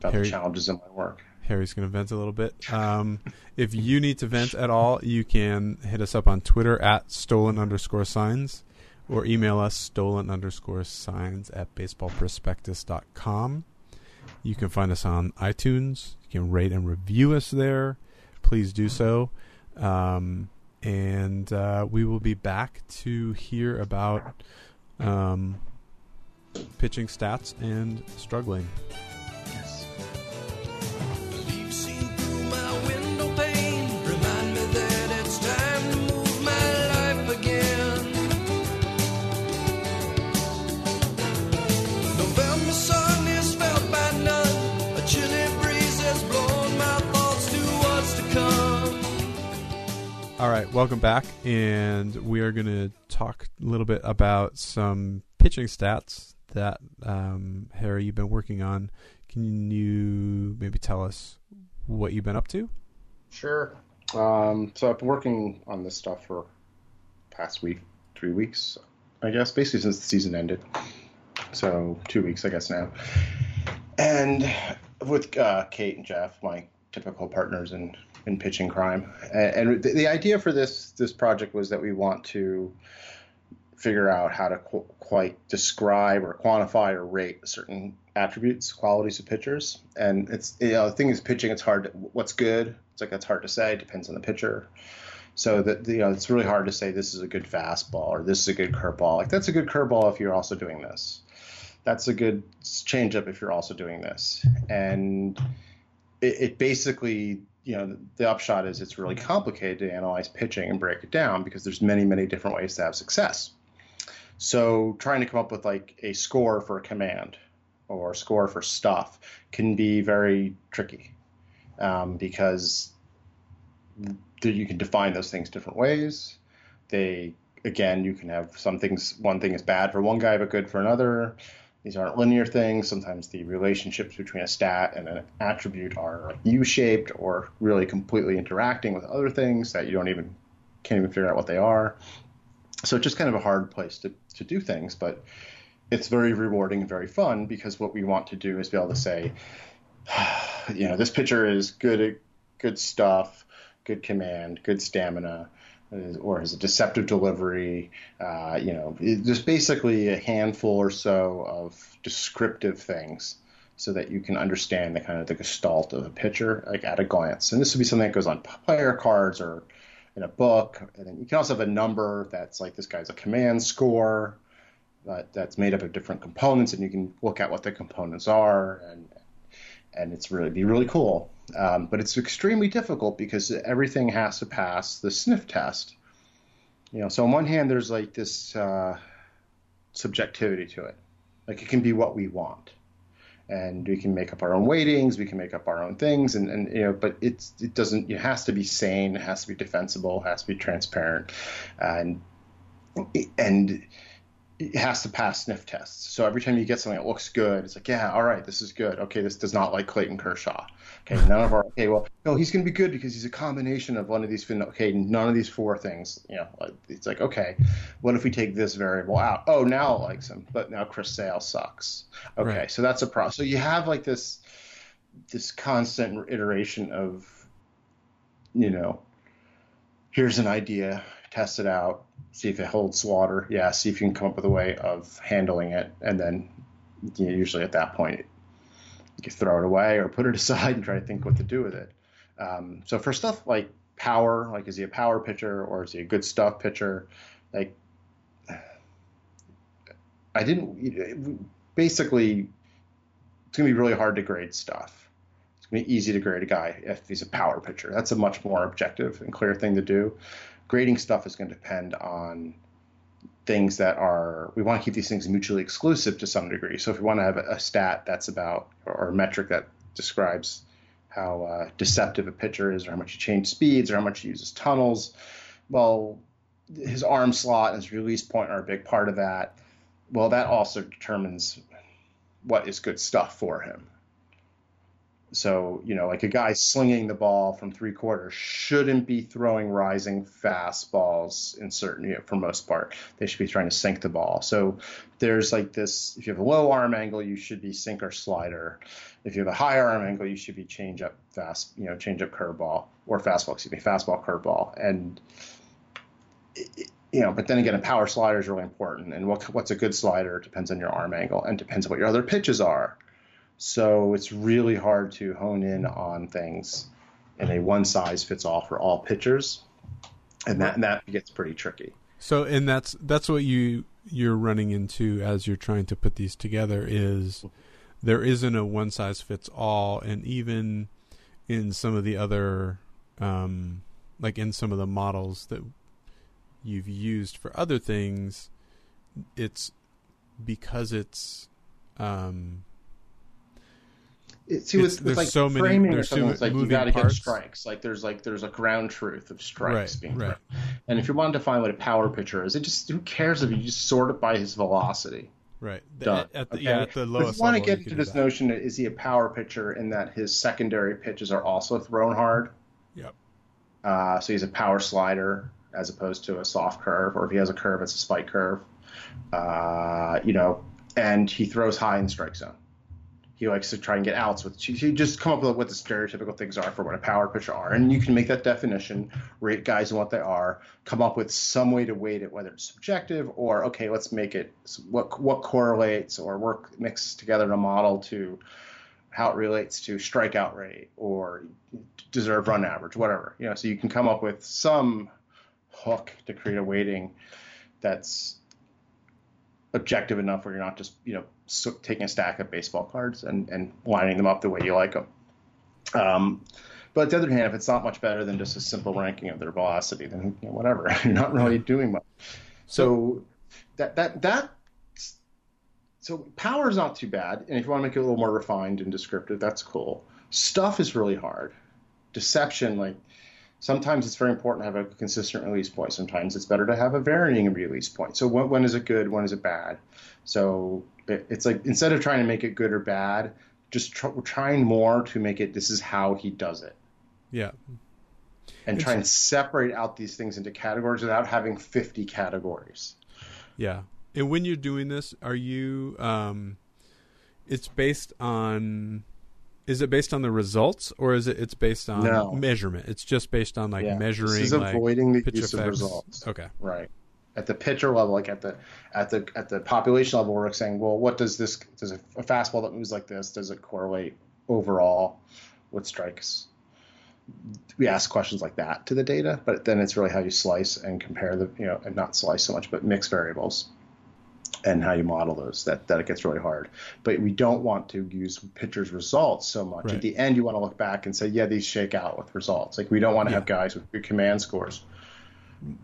about Harry- the challenges in my work. Harry's going to vent a little bit. Um, if you need to vent at all, you can hit us up on Twitter at stolen underscore signs or email us stolen underscore signs at baseballprospectus.com. You can find us on iTunes. You can rate and review us there. Please do so. Um, and uh, we will be back to hear about um, pitching stats and struggling. Yes. Leaves seen through my window pane remind me that it's time to move my life again. November sun is felt by none. A chilly breeze has blown my thoughts to what's to come. All right, welcome back, and we are going to talk a little bit about some pitching stats that um, Harry you've been working on. Can you maybe tell us what you've been up to? Sure. Um, so I've been working on this stuff for past week, three weeks, I guess, basically since the season ended. So two weeks, I guess now. And with uh, Kate and Jeff, my typical partners in, in pitching crime. And, and the, the idea for this this project was that we want to figure out how to qu- quite describe or quantify or rate certain attributes, qualities of pitchers. And it's you know the thing is pitching. It's hard. To, what's good? It's like that's hard to say. It depends on the pitcher. So that you know it's really hard to say this is a good fastball or this is a good curveball. Like that's a good curveball if you're also doing this. That's a good changeup if you're also doing this. And it, it basically you know the upshot is it's really complicated to analyze pitching and break it down because there's many many different ways to have success. So trying to come up with like a score for a command or score for stuff can be very tricky um, because you can define those things different ways. They again, you can have some things. One thing is bad for one guy, but good for another. These aren't linear things. Sometimes the relationships between a stat and an attribute are U-shaped or really completely interacting with other things that you don't even can't even figure out what they are. So it's just kind of a hard place to, to do things, but it's very rewarding and very fun because what we want to do is be able to say, you know, this pitcher is good good stuff, good command, good stamina, or has a deceptive delivery. Uh, you know, just basically a handful or so of descriptive things so that you can understand the kind of the gestalt of a pitcher like at a glance. And this would be something that goes on player cards or in a book. And then you can also have a number that's like this guy's a command score that, that's made up of different components, and you can look at what the components are, and and it's really be really cool. Um, but it's extremely difficult because everything has to pass the sniff test. You know, so on one hand, there's like this uh, subjectivity to it, like it can be what we want and we can make up our own weightings, we can make up our own things, and, and you know, but it's it doesn't. It has to be sane, it has to be defensible, it has to be transparent, and and it has to pass sniff tests. So every time you get something that looks good, it's like, yeah, all right, this is good. Okay, this does not like Clayton Kershaw. Okay, hmm. none of our okay, well, no, he's going to be good because he's a combination of one of these. Okay, none of these four things. You know, it's like, okay, what if we take this variable out? Oh, now it likes him, but now Chris Sale sucks. Okay, Right. so that's a problem. So you have like this this constant iteration of, you know, here's an idea, test it out, see if it holds water. Yeah, see if you can come up with a way of handling it, and then you know, usually at that point you can throw it away or put it aside and try to think what to do with it. Um, so for stuff like power, like is he a power pitcher or is he a good stuff pitcher? Like I didn't basically it's gonna be really hard to grade stuff. It's gonna be easy to grade a guy if he's a power pitcher. That's a much more objective and clear thing to do. Grading stuff is going to depend on things that are we want to keep these things mutually exclusive to some degree. So if we want to have a, stat that's about or a metric that describes how uh, deceptive a pitcher is, or how much he changes speeds, or how much he uses tunnels, well, his arm slot and his release point are a big part of that. Well, that also determines what is good stuff for him. So, you know, like a guy slinging the ball from three quarters shouldn't be throwing rising fastballs in certain, you know, for most part. They should be trying to sink the ball. So there's like this if you have a low arm angle, you should be sink or slider. If you have a high arm angle, you should be change up fast, you know, change up curveball or fastball, excuse me, fastball curveball. And, you know, but then again, a power slider is really important. And what, what's a good slider depends on your arm angle and depends on what your other pitches are. So it's really hard to hone in on things in a one size fits all for all pitchers, and that and that gets pretty tricky. So, and that's that's what you you're running into as you're trying to put these together is there isn't a one size fits all, and even in some of the other, um, like in some of the models that you've used for other things, it's because it's um, see, It's- with, with like so many- framing or there's so something, it's like you got to get strikes. Like there's like there's a ground truth of strikes Right, being right. thrown. And if you want to define what a power pitcher is, it just who cares if you just sort it by his velocity. right Done. at, the, okay? yeah at the But lowest if you want to get into this notion that is he a power pitcher in that his secondary pitches are also thrown hard? Yep. Uh, so he's a power slider as opposed to a soft curve, or if he has a curve, it's a spike curve. Uh, you know, and he throws high in strike zone. He likes to try and get outs with. You just come up with what the stereotypical things are for what a power pitcher are, and you can make that definition, rate guys and what they are, come up with some way to weight it, whether it's subjective or okay, let's make it what what correlates or work mix together in a model to how it relates to strikeout rate or deserved run average, whatever. You know, so you can come up with some hook to create a weighting that's objective enough where you're not just you know so taking a stack of baseball cards and, and lining them up the way you like them. Um, but on the other hand, if it's not much better than just a simple ranking of their velocity, then you know, whatever, you're not really doing much. So that that that so power is not too bad, and if you want to make it a little more refined and descriptive, that's cool. Stuff is really hard. Deception, like sometimes it's very important to have a consistent release point. Sometimes it's better to have a varying release point. So when, when is it good? When is it bad? So it, it's like instead of trying to make it good or bad, just tr- trying more to make it. This is how he does it, Yeah. and It's- try and separate out these things into categories without having 50 categories. Yeah. And when you're doing this, are you um it's based on is it based on the results or is it it's based on No. measurement? It's just based on like Yeah. measuring This is like avoiding the pitch use of results. Okay. Right. At the pitcher level, like at the at the at the population level, we're saying, well, what does this does a fastball that moves like this does it correlate overall with strikes? We ask questions like that to the data, but then it's really how you slice and compare the you know and not slice so much, but mix variables and how you model those. That that it gets really hard. But we don't want to use pitchers' results so much. Right. At the end, you want to look back and say, yeah, these shake out with results. Like we don't want to have guys with good command scores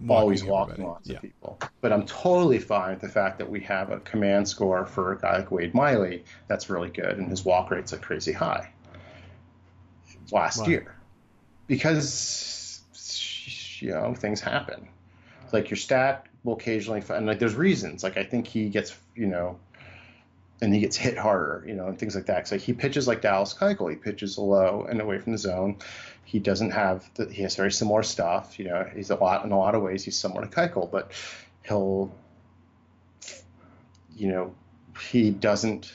Walking always everybody. walking lots Yeah. of people. But I'm totally fine with the fact that we have a command score for a guy like Wade Miley that's really good, and his walk rate's a crazy high last Wow. year because you know things happen. Like your stat will occasionally, and like there's reasons. Like I think he gets you know. And he gets hit harder, you know, and things like that. So he pitches like Dallas Keuchel. He pitches low and away from the zone. He doesn't have the, he has very similar stuff. You know, he's a lot in a lot of ways he's similar to Keuchel, but he'll, you know, he doesn't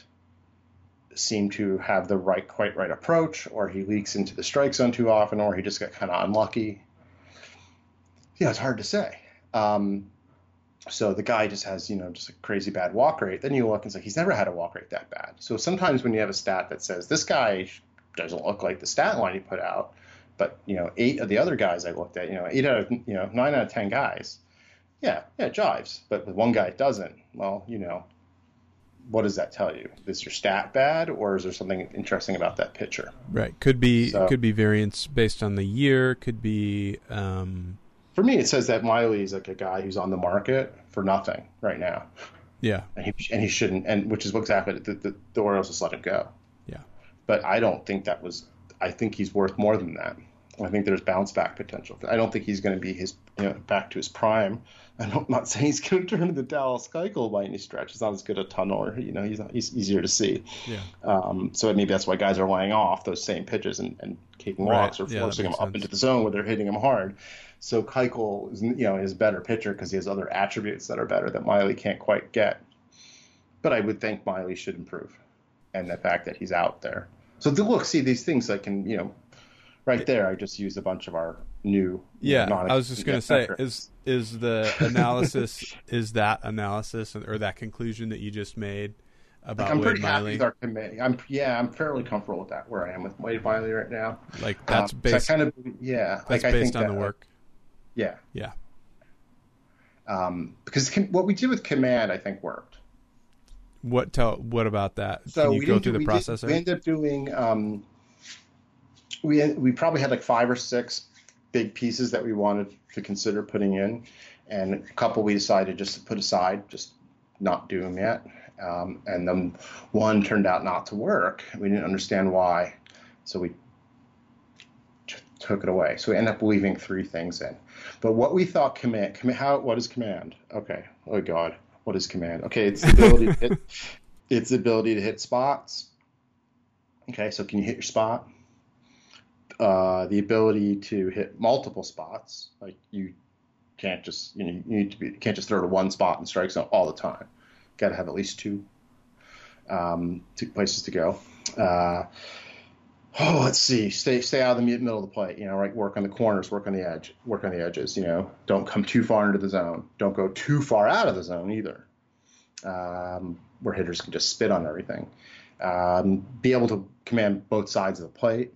seem to have the right quite right approach, or he leaks into the strike zone too often, or he just got kind of unlucky. Yeah, it's hard to say. Um, so the guy just has, you know, just a crazy bad walk rate. Then you look and say he's never had a walk rate that bad. So sometimes when you have a stat that says this guy doesn't look like the stat line he put out, but you know, eight of the other guys I looked at, you know, eight out of you know nine out of ten guys, yeah, yeah, it jives. But with one guy it doesn't. Well, you know, what does that tell you? Is your stat bad, or is there something interesting about that pitcher? Right. Could be So- could be variance based on the year, could be um For me, it says that Miley is like a guy who's on the market for nothing right now, yeah. and he and he shouldn't, and which is exactly the, the, the Orioles just let him go. Yeah. but I don't think that was. I think he's worth more than that. I think there's bounce back potential. I don't think he's going to be his you know back to his prime. I'm not- not saying he's going to turn into Dallas Keuchel by any stretch. He's not as good a tunneler. You know, he's not, he's easier to see. Yeah. Um, so maybe that's why guys are laying off those same pitches and, and kicking Right. walks or Yeah, forcing them up sense. into the zone where they're hitting him hard. So Keuchel is you know is a better pitcher because he has other attributes that are better that Miley can't quite get. But I would think Miley should improve, and the fact that he's out there. So look, see these things that can you know, right there. I just used a bunch of our new. Yeah, I was just going to say is is the analysis is that analysis or that conclusion that you just made about Like, I'm Wade pretty happy Miley? with our committee. I'm yeah, I'm fairly comfortable with that where I am with Wade Miley right now. Like that's Um, so I based kind of yeah, that's like I based think on that, the work. Yeah, Yeah. um, because com- what we did with command, I think, worked. What tell what about that? So Can you we go through do, the we did- process? we ended up doing. Um, we we probably had like five or six big pieces that we wanted to consider putting in, and a couple we decided just to put aside, just not do them yet. Um, and then one turned out not to work. We didn't understand why, so we t- took it away. So we ended up leaving three things in. But what we thought command, command how what is command? Okay. Oh God, what is command? Okay, it's the ability to hit, it's ability to hit spots. Okay, so can you hit your spot? Uh, the ability to hit multiple spots, like you can't just you know you need to be you can't just throw to one spot and strike zone all the time. Got to have at least two. um, to places to go. Uh, oh, let's see. Stay stay out of the middle of the plate. You know, right. Work on the corners. Work on the edge. Work on the edges. You know, don't come too far into the zone. Don't go too far out of the zone either, um, where hitters can just spit on everything. Um, be able to command both sides of the plate.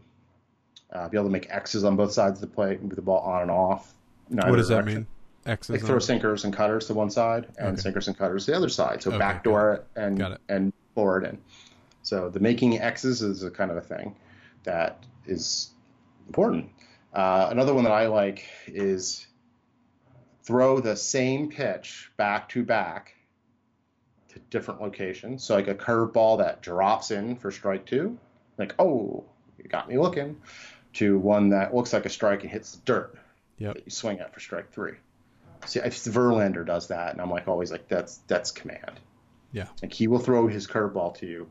Uh, be able to make X's on both sides of the plate, move the ball on and off. What does that direction. mean? X's Like on- throw sinkers and cutters to one side, and Okay. sinkers and cutters to the other side. So Okay, backdoor it and it. and forward in. So the making X's is a kind of a thing that is important. Uh, another one that I like is throw the same pitch back to back to different locations. So like a curveball that drops in for strike two, like oh, you got me looking, to one that looks like a strike and hits the dirt that you swing at for strike three. See, if Verlander does that, and I'm like always like that's that's command. Yeah. Like he will throw his curveball to you,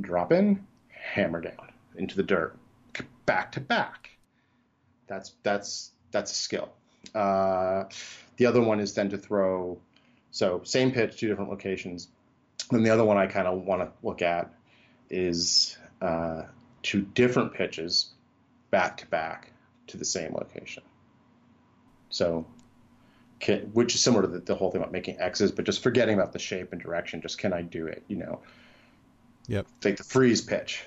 drop in, hammer down into the dirt, back to back. That's that's that's a skill. Uh, the other one is then to throw, so same pitch, two different locations. Then the other one I kind of want to look at is uh, two different pitches, back to back to the same location. So, can, which is similar to the, the whole thing about making X's, but just forgetting about the shape and direction. Just can I do it? You know, Yep. Take the freeze pitch.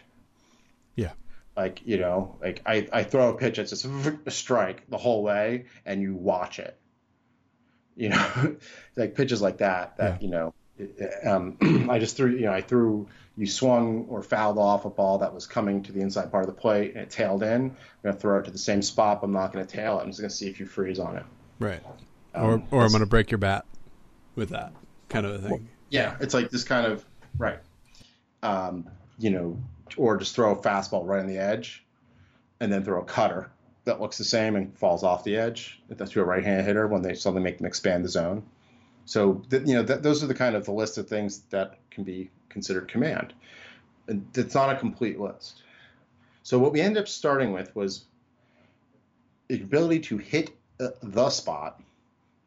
Yeah. Like you know, like I, I throw a pitch, it's just a strike the whole way, and you watch it. You know, like pitches like that. That Yeah. you know, um, I just threw. You know, I threw. You swung or fouled off a ball that was coming to the inside part of the plate, and it tailed in. I'm gonna throw it to the same spot. But I'm not gonna tail it. I'm just gonna see if you freeze on it. Right. Um, or or I'm going to break your bat with that kind of a thing. Yeah, it's like this kind of right. Um, you know, or just throw a fastball right on the edge, and then throw a cutter that looks the same and falls off the edge. That's to a right-handed hitter when they suddenly make them expand the zone. So th- you know, th- those are the kind of the list of things that can be considered command. And it's not a complete list. So what we ended up starting with was the ability to hit uh, the spot.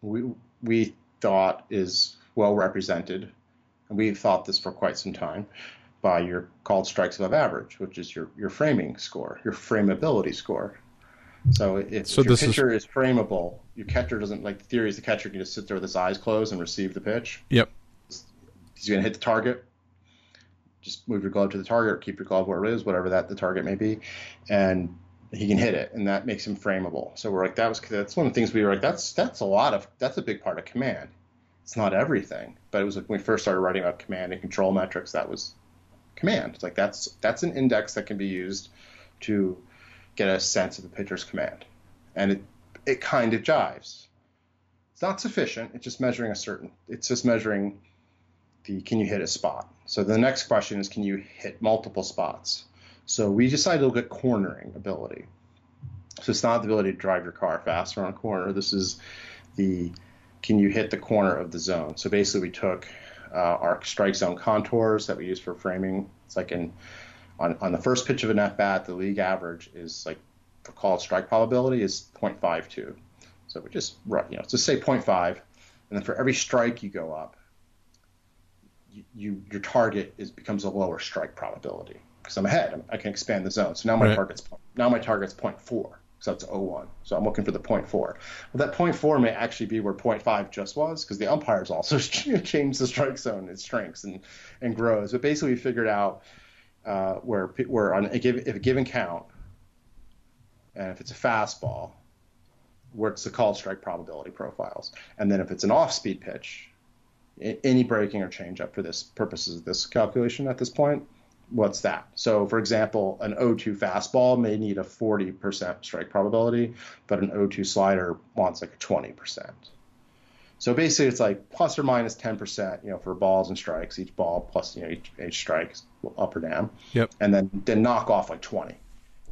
We we thought is well represented, and we've thought this for quite some time, by your called strikes above average, which is your your framing score, your frameability score. So if, So if your this is- pitcher is... frameable, your catcher doesn't like the theory is the catcher can just sit there with his eyes closed and receive the pitch. Yep. He's going to hit the target. Just move your glove to the target or keep your glove where it is, whatever that the target may be, and he can hit it, and that makes him frameable. So we're like, that was that's one of the things we were like, that's that's a lot of that's a big part of command. It's not everything, but it was like when we first started writing about command and control metrics, that was command. It's like that's that's an index that can be used to get a sense of the pitcher's command, and it it kind of jives. It's not sufficient. It's just measuring a certain. It's just measuring the can you hit a spot. So the next question is can you hit multiple spots. So we decided to look at cornering ability. So it's not the ability to drive your car faster on a corner. This is the can you hit the corner of the zone. So basically, we took Uh, our strike zone contours that we use for framing. It's like in on, on the first pitch of an at bat, the league average is like the called strike probability is 0.52. So we just you know, just say 0.5, and then for every strike you go up, you, you your target is becomes a lower strike probability because I'm ahead. I can expand the zone. So now my Right. target's now my target's 0.4. So that's 0.1. So I'm looking for the 0.4. Well, that 0.4 may actually be where 0.5 just was because the umpires also change the strike zone. It shrinks and, and grows. But basically, we figured out uh, where where on a given if a given count, and if it's a fastball, where it's the called strike probability profiles, and then if it's an off-speed pitch, any breaking or changeup for this purposes of this calculation at this point, what's that? So, for example, an 0-2 fastball may need a 40% strike probability, but an 0-2 slider wants like a 20%. So basically, it's like plus or minus 10%, you know, for balls and strikes, each ball plus you know each, each strike is up or down, Yep. and then then knock off like 20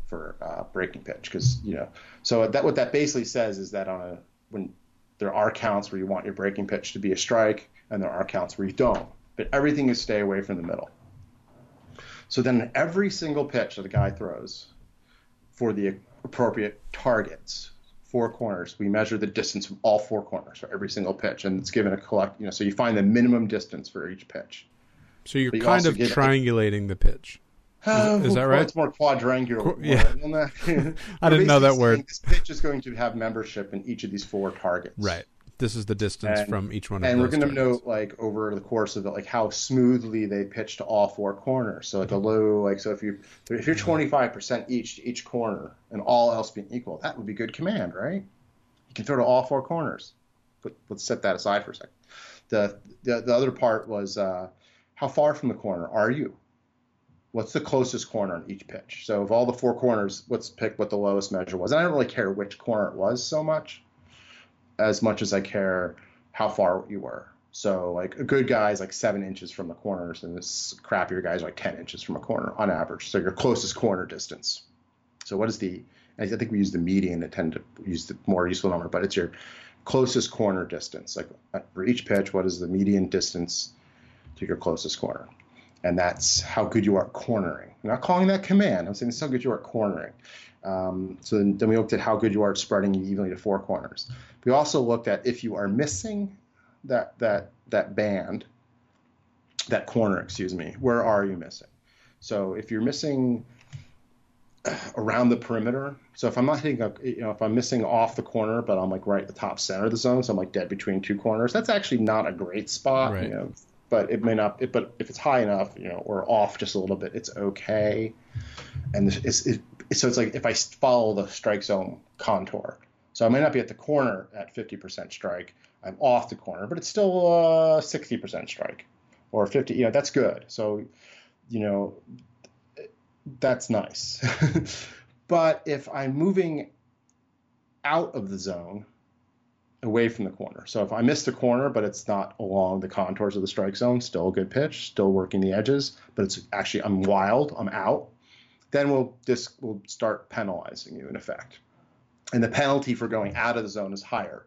for uh, breaking pitch because you know. So that what that basically says is that on a when there are counts where you want your breaking pitch to be a strike, and there are counts where you don't, but everything is stay away from the middle. So then every single pitch that a guy throws for the appropriate targets, four corners, we measure the distance from all four corners for every single pitch, and it's given a collect. You know, so you find the minimum distance for each pitch. So you're you kind of triangulating the pitch. Uh, is that Well, right? It's more quadrangular. Qu- yeah. than that. I didn't know that word. This pitch is going to have membership in each of these four targets. Right. This is the distance And- from each one of And we're going to note like, over the course of it, like how smoothly they pitch to all four corners. So, like a low, like, so if you if you're 25 percent each to each corner, and all else being equal, that would be good command, right? You can throw to all four corners. But let's set that aside for a second. The the, the other part was uh, how far from the corner are you? What's the closest corner on each pitch? So, of all the four corners, let's pick what the lowest measure was. And I don't really care which corner it was so much, as much as I care how far you were. So like a good guy is like seven inches from the corners, and this crappier guy is like ten inches from a corner on average. So your closest corner distance. So what is the? I think we use the median. I tend to use the more useful number, but it's your closest corner distance. Like uh, for each pitch, what is the median distance to your closest corner? And that's how good you are at cornering. I'm not calling that command. I'm saying it's how good you are at cornering. Um, so then, then we looked at how good you are at spreading evenly to four corners. We also looked at if you are missing that that that band, that corner, excuse me, where are you missing? So if you're missing around the perimeter, so if I'm not hitting a, you know, if I'm missing off the corner, but I'm like right at the top center of the zone, so I'm like dead between two corners, that's actually not a great spot, Right. you know. But it may not. But if it's high enough, you know, or off just a little bit, it's okay. And it's, it, so it's like if I follow the strike zone contour, so I may not be at the corner at 50% strike. I'm off the corner, but it's still uh, 60% strike or 50. You know, that's good. So, you know, that's nice. but if I'm moving out of the zone, away from the corner. So if I miss the corner, but it's not along the contours of the strike zone, still a good pitch, still working the edges, but it's actually I'm wild, I'm out. Then we'll this will start penalizing you in effect, and the penalty for going out of the zone is higher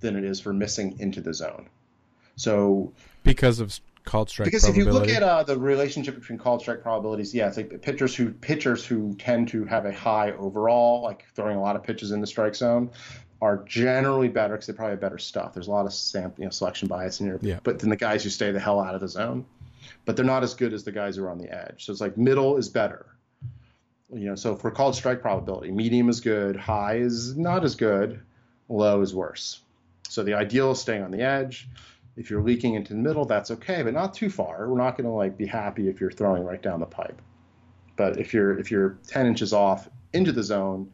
than it is for missing into the zone. So because of called strike because if you look at uh, the relationship between called strike probabilities, yeah, it's like pitchers who pitchers who tend to have a high overall, like throwing a lot of pitches in the strike zone, are generally better because they probably have better stuff. There's a lot of sam- you know, selection bias in here, Yeah. but then the guys who stay the hell out of the zone, but they're not as good as the guys who are on the edge. So it's like middle is better. You know, so for called strike probability, medium is good, high is not as good, low is worse. So the ideal is staying on the edge. If you're leaking into the middle, that's okay, but not too far. We're not going to like be happy if you're throwing right down the pipe. But if you're if you're 10 inches off into the zone,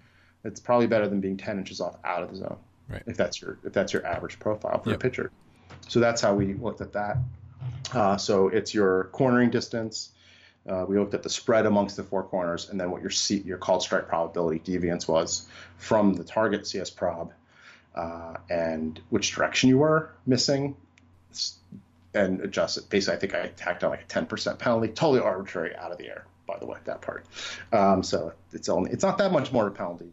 it's probably better than being 10 inches off out of the zone. Right. If that's your if that's your average profile for Yep. a pitcher. So that's how we looked at that. Uh, so it's your cornering distance. Uh, we looked at the spread amongst the four corners, and then what your C, your called strike probability deviance was from the target CS prob, uh, and which direction you were missing, and adjust it. Basically, I think I tacked on like a 10% penalty, totally arbitrary, out of the air. By the way, that part. Um, so it's only it's not that much more of a penalty,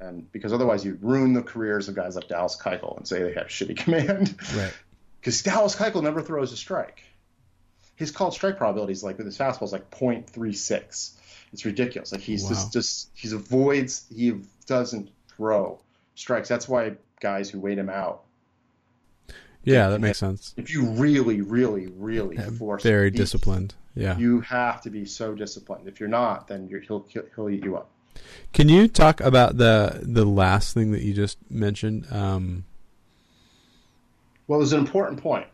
and because otherwise you ruin the careers of guys like Dallas Keuchel and say they have shitty command right. because Dallas Keuchel never throws a strike. His called strike probability is like with his fastball is like 0.36. It's ridiculous. Like he's Wow. just just he avoids he doesn't throw strikes. That's why guys who wait him out. Yeah, that makes sense. If you really, really, really force Very disciplined. Yeah. you have to be so disciplined. If you're not, then you're, he'll, he'll he'll eat you up. Can you talk about the the last thing that you just mentioned? Um, Well, there's an important point.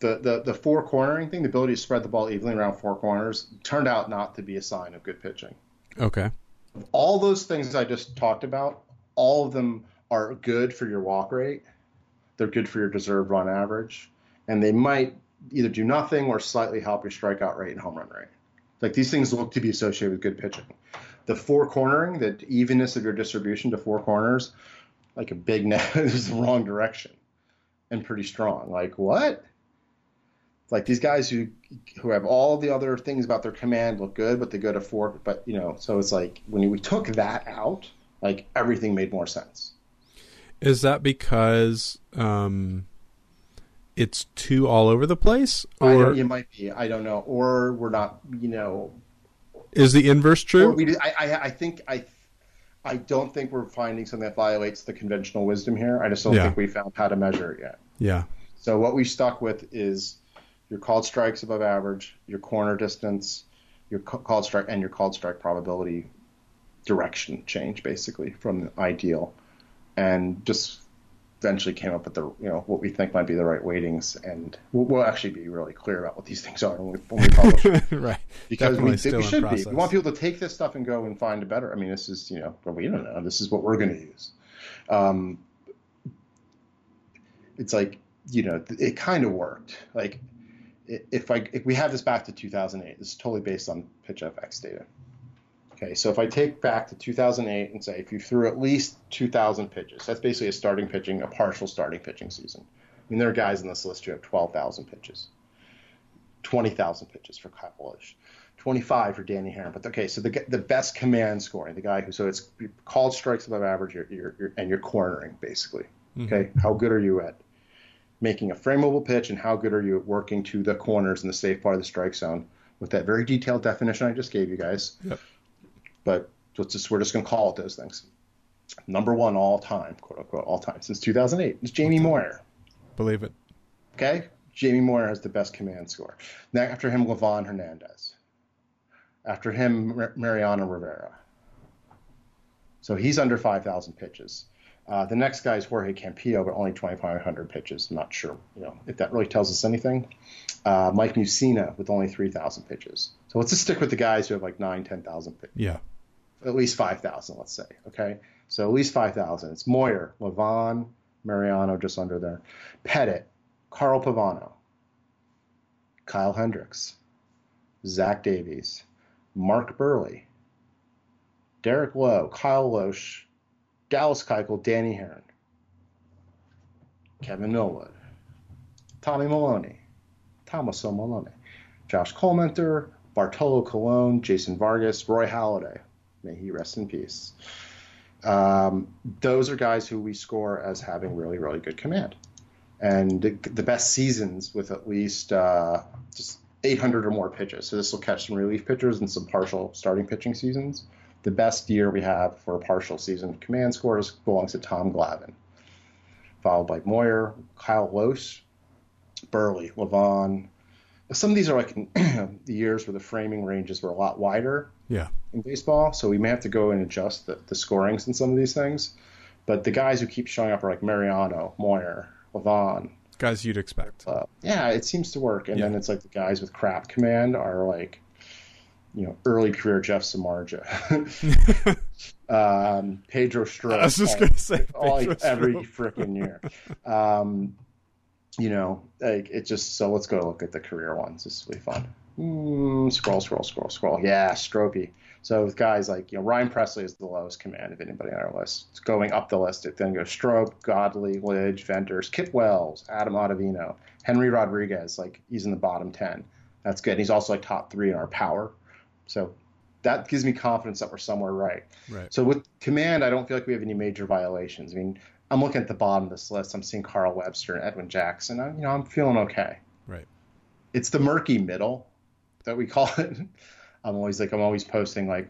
The, the the four cornering thing, the ability to spread the ball evenly around four corners, turned out not to be a sign of good pitching. okay. all those things I just talked about, all of them are good for your walk rate. They're good for your deserved run average, and they might either do nothing or slightly help your strikeout rate and home run rate. Like these things look to be associated with good pitching. The four cornering, the evenness of your distribution to four corners, like a big net is the wrong direction and pretty strong. Like what? Like these guys who who have all the other things about their command look good, but they go to four. But you know, so it's like when we took that out, like everything made more sense. Is that because um, it's too all over the place, I or it might be, I don't know, or we're not, you know, is the inverse true? we. I, I, I think I, I don't think we're finding something that violates the conventional wisdom here. I just don't Yeah. think we found how to measure it yet. yeah. So what we stuck with is your called strikes above average, your corner distance, your called strike, and your called strike probability direction change basically from the ideal, and just eventually came up with the you know what we think might be the right weightings, and we'll, we'll actually be really clear about what these things are when we, when we publish. right. because we, Definitely we should be. We want people to take this stuff and go and find a better. I mean, this is you know, we don't know. This is what we're going to use. Um, it's like you know, it kind of worked. Like if I if we have this back to 2008, this is totally based on PitchFX data. Okay, so if I take back to 2008 and say if you threw at least 2,000 pitches, that's basically a starting pitching, a partial starting pitching season. I mean, there are guys in this list who have 12,000 pitches, 20,000 pitches for Kyle Busch, 25 for Danny Haren. But okay, so the the best command scoring, the guy who so it's called strikes above average, you're, you're, you're, and you're cornering basically. Mm-hmm. Okay, how good are you at making a frameable pitch, and how good are you at working to the corners in the safe part of the strike zone with that very detailed definition I just gave you guys? Yep. But just we're just gonna call it those things. Number one all time, quote unquote, all time since 2008 is Jamie Moyer. Believe it. Okay, Jamie Moyer has the best command score. Now after him, Livan Hernandez. After him, Mar- Mariano Rivera. So he's under 5,000 pitches. Uh, the next guy is Jorge Campillo, but only 2,500 pitches. I'm not sure, you know, if that really tells us anything. Uh, Mike Mussina with only 3,000 pitches. So let's just stick with the guys who have like 9, 10,000 pitches Yeah. At least 5,000, let's say. Okay. So at least 5,000. It's Moyer, Livan, Mariano just under there. Pettitte, Carl Pavano, Kyle Hendricks, Zach Davies, Mark Buehrle, Derek Lowe, Kyle Lohse, Dallas Keuchel, Danny Haren, Kevin Millwood, Tommy Milone, Thomas. Milone, Josh Collmenter, Bartolo Colon, Jason Vargas, Roy Halladay. May he rest in peace. Um, those are guys who we score as having really, really good command. And the, the best seasons with at least uh, just 800 or more pitches. So this will catch some relief pitchers and some partial starting pitching seasons. The best year we have for a partial season command scores belongs to Tom Glavine, followed by Moyer, Kyle Lohse, Buehrle, Livan. Some of these are like the years where the framing ranges were a lot wider Yeah. In baseball, so we may have to go and adjust the, the scorings in some of these things. But the guys who keep showing up are like Mariano, Moyer, Livan. Guys you'd expect. Uh, yeah, it seems to work. And then it's like the guys with crap command are like, you know, early career Jeff Samardzija, um, Pedro Strop. I was just gonna say all, every freaking year. Um, you know, like it just so let's go look at the career ones. This will be fun. Mm, scroll, scroll, scroll, scroll. Yeah, Stropey. So with guys like you know Ryan Pressly is the lowest command of anybody on our list. It's going up the list. It then goes Strope, Godley, Lidge, Venters, Kip Wells, Adam Ottavino, Henry Rodriguez. Like he's in the bottom ten. That's good. He's also like top three in our power. So that gives me confidence that we're somewhere right. Right. So with command, I don't feel like we have any major violations. I mean, I'm looking at the bottom of this list. I'm seeing Carl Webster and Edwin Jackson. I, you know, I'm feeling okay. Right. It's the murky middle that we call it. I'm always like, I'm always posting like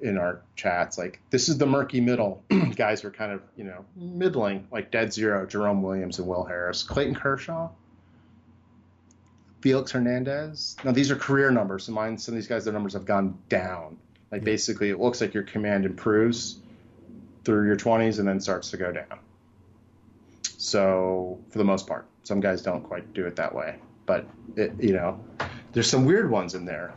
in our chats, like this is the murky middle. Guys were kind of, you know, middling, like dead zero. Jerome Williams and Will Harris, Clayton Kershaw, Felix Hernandez. Now these are career numbers. So mine, some of these guys, their numbers have gone down. Like hmm. basically, it looks like your command improves through your 20s and then starts to go down. So for the most part, some guys don't quite do it that way. But it, you know, there's some weird ones in there.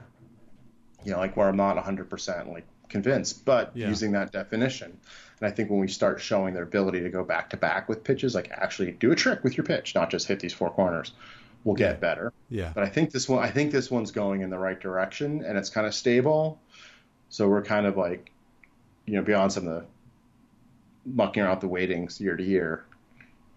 You know, like where I'm not 100% like convinced, but Yeah. using that definition. And I think when we start showing their ability to go back to back with pitches, like actually do a trick with your pitch, not just hit these four corners, we'll get better. Yeah. But I think this one, I think this one's going in the right direction, and it's kind of stable. So we're kind of like, you know, beyond some of the mucking around the weightings year to year,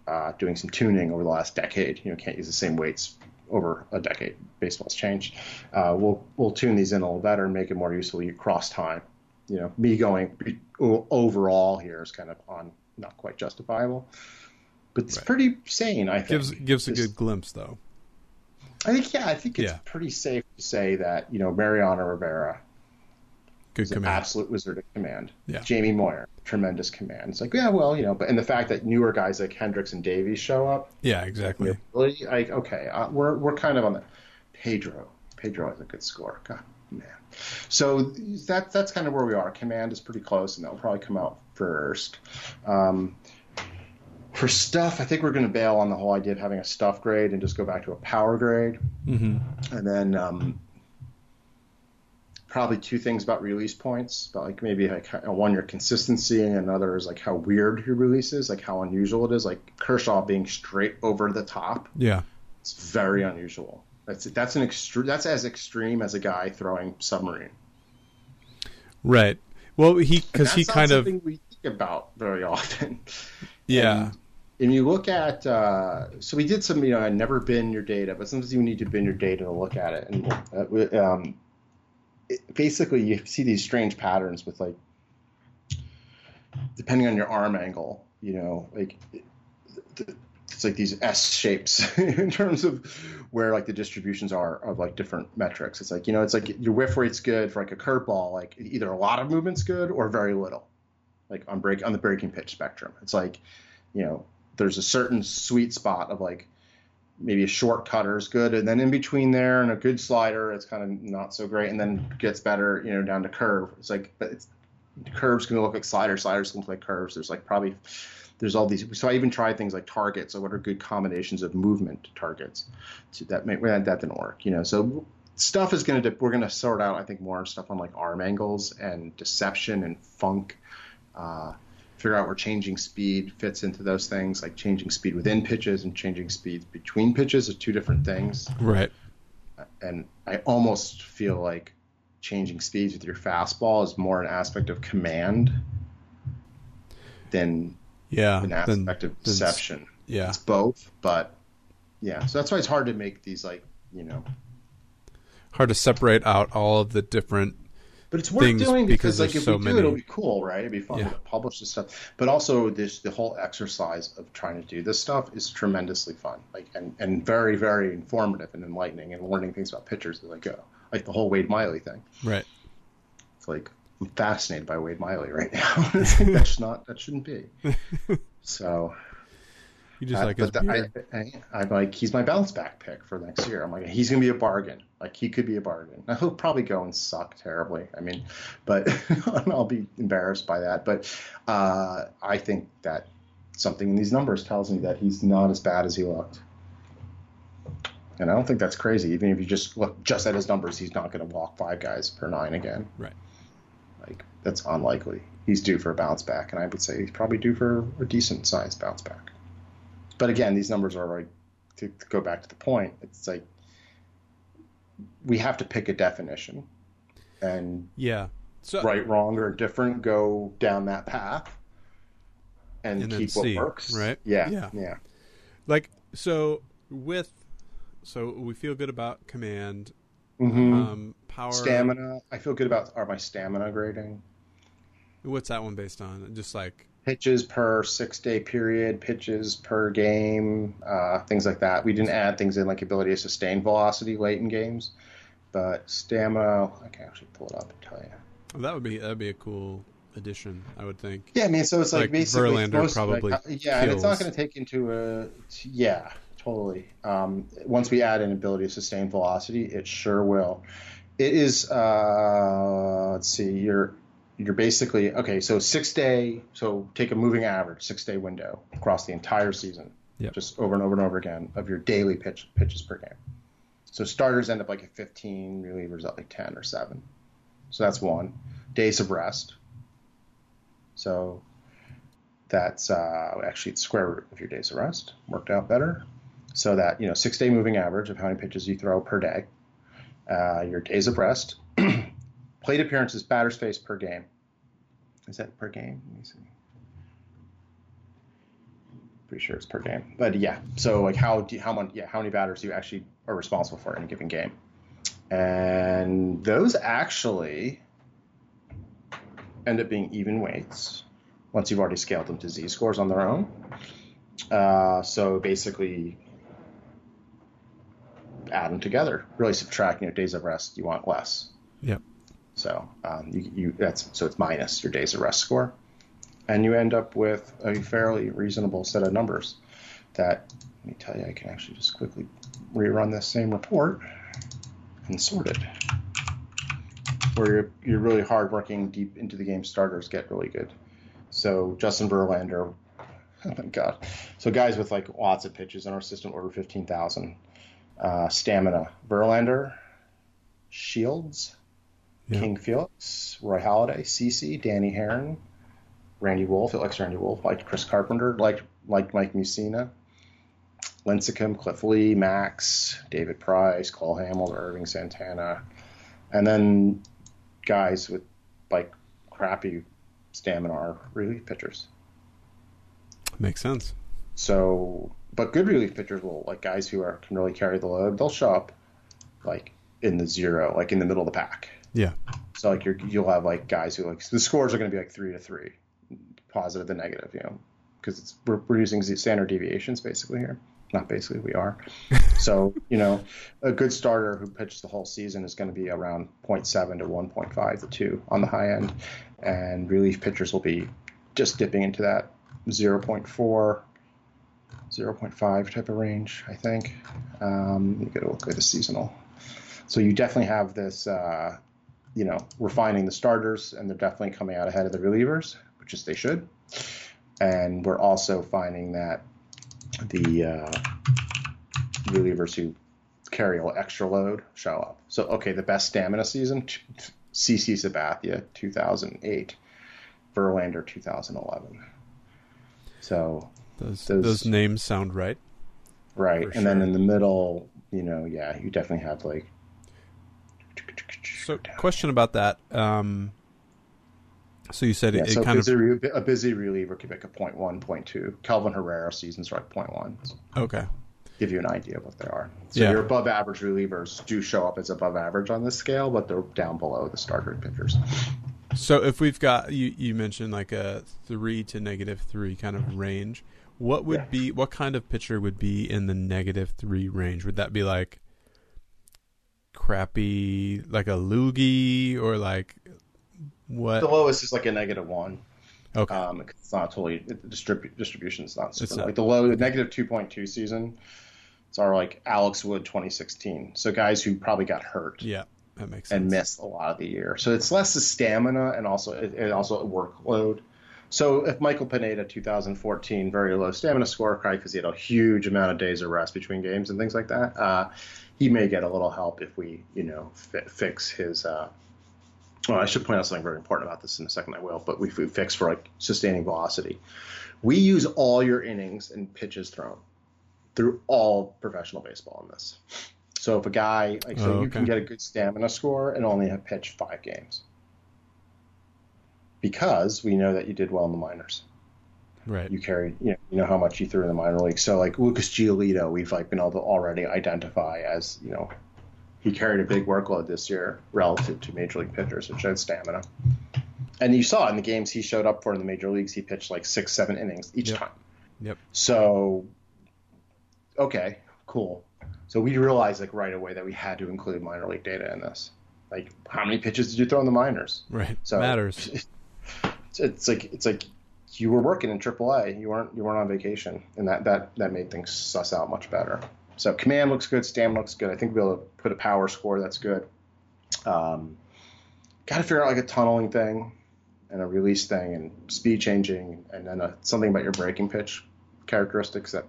uh, doing some tuning over the last decade. You know, can't use the same weights over a decade. Baseball's changed. Uh, we'll we'll tune these in a little better and make it more useful across time. You know, me going overall here is kind of on not quite justifiable, but it's Right. pretty sane. I think Gives gives a This- good glimpse though. I think yeah, I think it's Yeah. pretty safe to say that you know Mariano Rivera Good command. absolute wizard of command. Yeah. Jamie Moyer, tremendous command. It's like yeah, well, you know, but and the fact that newer guys like Hendricks and Davies show up, Yeah, exactly. really, like okay, uh, we're we're kind of on the Pedro. Pedro has a good score. God, man. So that that's kind of where we are. Command is pretty close, and that'll probably come out first. Um, for stuff, I think we're going to bail on the whole idea of having a stuff grade and just go back to a power grade. Mm-hmm. And then um, probably two things about release points, but like maybe like one your consistency, and another is like how weird your release is, like how unusual it is. Like Kershaw being straight over the top, Yeah. it's very unusual. That's that's an extreme. That's as extreme as a guy throwing submarine. Right. Well, he because he kind of we think about very often. yeah. And, and you look at, uh, so we did some, you know, I never bin your data, but sometimes you need to bin your data to look at it. And uh, um, it, basically, you see these strange patterns with like, depending on your arm angle, you know, like it's like these S shapes in terms of where like the distributions are of like different metrics. It's like, you know, it's like your whiff rate's good for like a curveball, like either a lot of movement's good or very little, like on break on the breaking pitch spectrum. It's like, you know, there's a certain sweet spot of like maybe a short cutter is good, and then in between there and a good slider, it's kind of not so great, and then gets better, you know, down to curve. It's like but it's curves can look like sliders, sliders can look like curves. There's like probably there's all these. So I even tried things like targets. So what are good combinations of movement targets? So that may, that didn't work, you know. So stuff is going to we're going to sort out I think more stuff on like arm angles and deception and funk. Uh, figure out where changing speed fits into those things, like changing speed within pitches and changing speeds between pitches are two different things. Right. And I almost feel like changing speeds with your fastball is more an aspect of command than Yeah. an then- aspect of then- deception. yeah. It's both, but yeah. So that's why it's hard to make these like you know. Hard to separate out all of the different. But it's worth doing because because, like if so we do many. it, it'll be cool, right? It'd be fun Yeah. to publish this stuff. But also, this the whole exercise of trying to do this stuff is tremendously fun, like and and very very informative and enlightening, and learning things about pitchers as I go. Like the whole Wade Miley thing. Right. It's like I'm fascinated by Wade Miley right now. like, that's not that shouldn't be. So You just Uh, like but the- I, I, I'm like, he's my bounce back pick for next year. I'm like, he's gonna be a bargain. Like he could be a bargain. Now, he'll probably go and suck terribly. I mean, but I'll be embarrassed by that. But uh, I think that something in these numbers tells me that he's not as bad as he looked. And I don't think that's crazy. Even if you just look just at his numbers, he's not going to walk five guys per nine again. Right. Like that's unlikely. He's due for a bounce back, and I would say he's probably due for a decent sized bounce back. But again, these numbers are like to, to go back to the point. It's like we have to pick a definition, and Yeah. So right, wrong, or different go down that path, and, And keep what see, works. right? Yeah. Yeah. Yeah. like so with so we feel good about command, hmm um, power, stamina. I feel good about are my stamina grading. What's that one based on? Just like pitches per six day period, pitches per game, uh, things like that. We didn't add things in like ability to sustain velocity late in games, but stamina, I can actually pull it up and tell you. that would be that'd be a cool addition. I would think. Yeah, I mean, so it's like, Like basically Verlander most, probably like, uh, yeah, and it's not going to take into a yeah, totally. Um, once we add an ability to sustain velocity, it sure will. It is uh, let's see, you're you're basically okay. So six day, so take a moving average, six day window across the entire season, Yep. just over and over and over again of your daily pitch pitches per game. So starters end up like at 15, relievers at like 10 or 7. So that's one. Days of rest. So that's uh, actually it's square root of your days of rest. Worked out better. So that, you know, six day moving average of how many pitches you throw per day. Uh, your days of rest. Plate appearances, batter space per game. Is that per game? Let me see. Pretty sure it's per game. But yeah, so like how do how much yeah how many batters do you actually are responsible for in a given game, and those actually end up being even weights once you've already scaled them to z scores on their own. Uh, so basically, add them together. Really subtract you know days of rest you want less. Yep. So um, you, you that's so it's minus your days of rest score, and you end up with a fairly reasonable set of numbers. That let me tell you, I can actually just quickly rerun this same report. and sort it. Where you're, you're really hardworking, deep into the game starters get really good. So Justin Verlander, oh my god. So guys with like lots of pitches in our system over fifteen thousand. Uh, stamina. Verlander, Shields, Yeah. King Felix, Roy Halladay, CC, Danny Haren, Randy Wolf. It likes Randy Wolf. Liked Chris Carpenter. Liked liked Mike Mussina. Lincecum, Cliff Lee, Max, David Price, Cole Hamels, Ervin Santana, and then guys with like crappy stamina are relief pitchers. Makes sense. So, but good relief pitchers will like guys who are can really carry the load. They'll show up like in the zero, like in the middle of the pack. Yeah. So like you're, you'll have like guys who like the scores are going to be like three to three, positive and negative, you know, because it's we're, we're using standard deviations basically here. Not basically, we are. so you know, a good starter who pitched the whole season is going to be around 0.7 to 1.5 to 2 on the high end, and relief pitchers will be just dipping into that 0.4. 0.5 type of range, I think. Um, you got to look at the seasonal. So you definitely have this, uh, you know, refining the starters, and they're definitely coming out ahead of the relievers, which is they should. And we're also finding that the uh, relievers who carry a little extra load show up. So, okay, the best stamina season, CC Sabathia, 2008, Verlander, 2011. So, Those Those- those, names sound right. right. And then in the middle, you know, yeah, you definitely have like. So, question about that. Um, so you said Yeah, it, it so kind busy, of a busy reliever could make a point one, point two. Kelvin Herrera seasons are like point one. okay. Give you an idea of what they are. So Yeah. your above average relievers do show up as above average on this scale, but they're down below the starter pitchers. So if we've got you, you mentioned like a three to negative three kind of range. What would Yeah. be what kind of pitcher would be in the negative three range? Would that be like crappy, like a loogie, or like what? The lowest is like a negative one. Okay, Um, it's not totally the distrib- distribution is not super. Not. Like the low, negative two point two season. It's our like Alex Wood 2016. So guys who probably got hurt. yeah, that makes sense. and missed a lot of the year. So it's less the stamina and also it, it also a workload. So if Michael Pineda 2014 very low stamina score, probably because he had a huge amount of days of rest between games and things like that, uh, he may get a little help if we you know fi- fix his. Uh, well, I should point out something very important about this in a second. I will, but if we fix for like sustaining velocity, we use all your innings and pitches thrown through all professional baseball in this. So if a guy like so Oh, you can get a good stamina score and only have pitched five games. Because we know that you did well in the minors. Right. You carried you know, you know how much you threw in the minor league. So like Lucas Giolito, we've like been able to already identify as, you know, he carried a big workload this year relative to major league pitchers, which showed stamina. And you saw in the games he showed up for in the major leagues, he pitched like six, seven innings each Yep. time. Yep. So, okay, cool. So we realized like right away that we had to include minor league data in this. Like, how many pitches did you throw in the minors? Right. So it Matters. It's, it's like it's like you were working in AAA. You weren't you weren't on vacation, and that that that made things suss out much better. So command looks good, stamina looks good. I think we'll be able to put a power score that's good. Um, Got to figure out like a tunneling thing, and a release thing, and speed changing, and then a, something about your breaking pitch characteristics that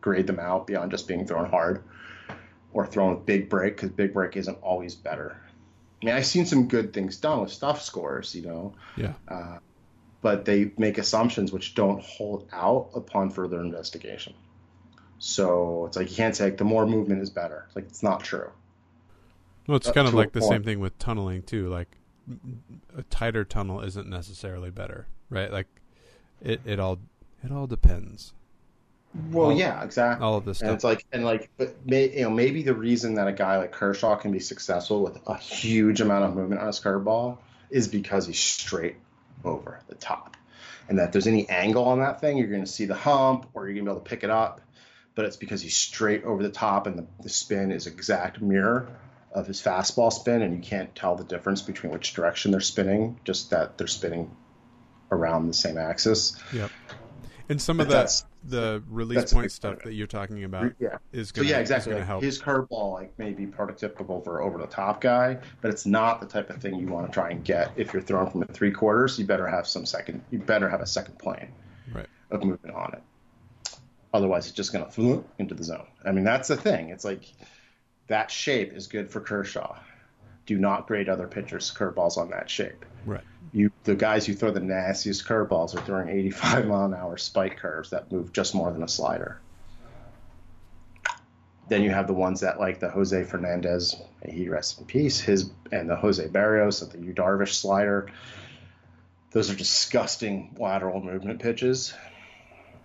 grade them out beyond just being thrown hard or thrown with big break because big break isn't always better. I mean, I've seen some good things done with stuff scores, you know, Yeah. uh, but they make assumptions which don't hold out upon further investigation. So it's like you can't say like, the more movement is better. It's like it's not true. Well, it's Uh, kind of like the same thing with tunneling too. Like a tighter tunnel isn't necessarily better, right? Like it, it all it all depends. Well, All- yeah, exactly. All of this And it's like, and like, but may, you know, maybe the reason that a guy like Kershaw can be successful with a huge amount of movement on his curveball is because he's straight over the top, and that there's any angle on that thing, you're going to see the hump, or you're going to be able to pick it up. But it's because he's straight over the top, and the, the spin is exact mirror of his fastball spin, and you can't tell the difference between which direction they're spinning, just that they're spinning around the same axis. Yep. And some of that the release point stuff that you're talking about yeah. is So going yeah, to exactly. Gonna Like, help. his curveball like may be prototypical for over the top guy, but it's not the type of thing you want to try and get if you're throwing from a three quarters. You better have some second. You better have a second plane Right. of movement on it. Otherwise, it's just going to into the zone. I mean, that's the thing. It's like that shape is good for Kershaw. Do not grade other pitchers' curveballs on that shape. Right. You, the guys who throw the nastiest curveballs are throwing 85 mile an hour spike curves that move just more than a slider. Then you have the ones that like the Jose Fernandez, he rest in peace, his and the Jose Berrios and the Yu Darvish slider. Those are disgusting lateral movement pitches.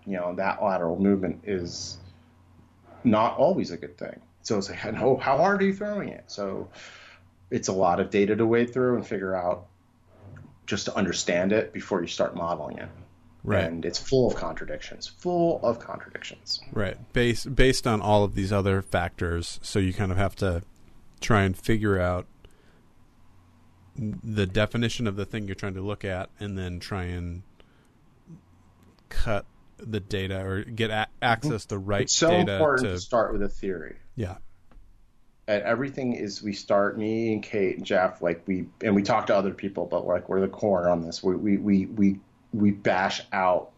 You know that lateral movement is not always a good thing. So it's like, oh, how hard are you throwing it? So it's a lot of data to wade through and figure out just to understand it before you start modeling it. Right. And it's full of contradictions, full of contradictions. Right. Based based on all of these other factors, so you kind of have to try and figure out the definition of the thing you're trying to look at and then try and cut the data or get a- access the right It's so data important to to start with a theory. yeah and everything is we start me and Kate and Jeff like we and we talk to other people, but like we're the core on this. We we we we, we bash out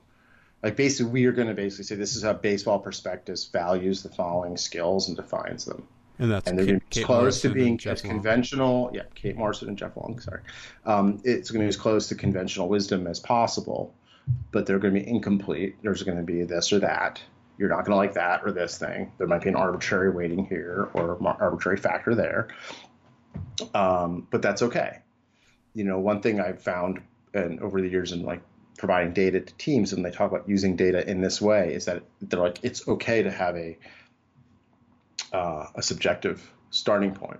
like basically we are going to basically say this is how baseball prospectus values the following skills and defines them. and that's And they're Kate- going to be Kate as close Morrison to being as conventional. Yeah, Kate Morrison and Jeff Long. Sorry, um, it's going to be as close to conventional wisdom as possible, but they're going to be incomplete. There's going to be this or that. You're not going to like that or this thing. There might be an arbitrary weighting here or arbitrary factor there, um, but that's okay. You know, one thing I've found and over the years in like providing data to teams and they talk about using data in this way is that they're like it's okay to have a uh, a subjective starting point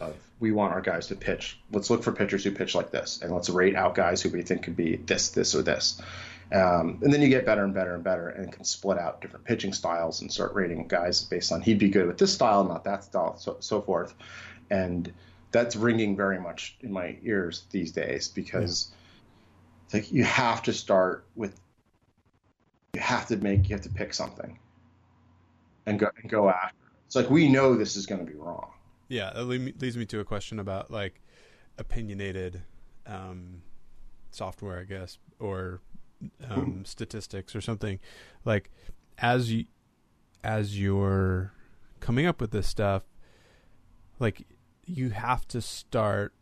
of we want our guys to pitch. Let's look for pitchers who pitch like this, and let's rate out guys who we think could be this, this, or this. Um, and then you get better and better and better, and can split out different pitching styles and start rating guys based on he'd be good with this style, not that style, so so forth. And that's ringing very much in my ears these days because it's like you have to start with you have to make you have to pick something and go and go after. it. It's like we know this is going to be wrong. Yeah, that lead leads me to a question about like opinionated um, software, I guess, or um, statistics or something. Like as you as you're coming up with this stuff, like you have to start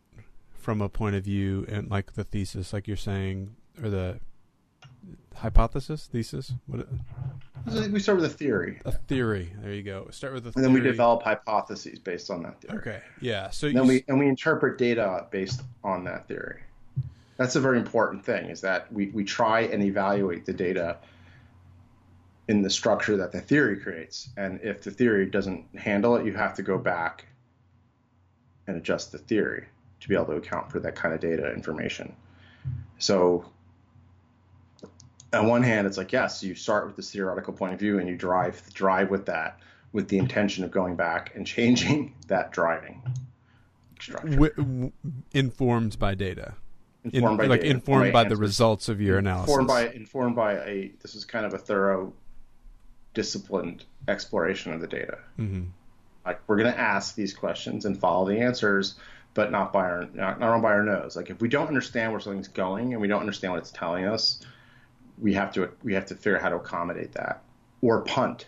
from a point of view and like the thesis, like you're saying, or the hypothesis, thesis, what We start with a theory, a theory. There you go. Start with a and then we develop hypotheses based on that theory. Okay, yeah. So And then we and we interpret data based on that theory. That's a very important thing. Is that we we try and evaluate the data in the structure that the theory creates, and if the theory doesn't handle it, you have to go back and adjust the theory to be able to account for that kind of data information. So on one hand, it's like yes, you start with this theoretical point of view and you drive drive with that with the intention of going back and changing that driving structure. w- informed by data, In- by like informed by the results of your analysis. Informed by informed by a this is kind of a thorough, disciplined exploration of the data. hmm Like we're going to ask these questions and follow the answers, but not by our not, not by our nose. Like if we don't understand where something's going and we don't understand what it's telling us, we have to we have to figure out how to accommodate that or punt.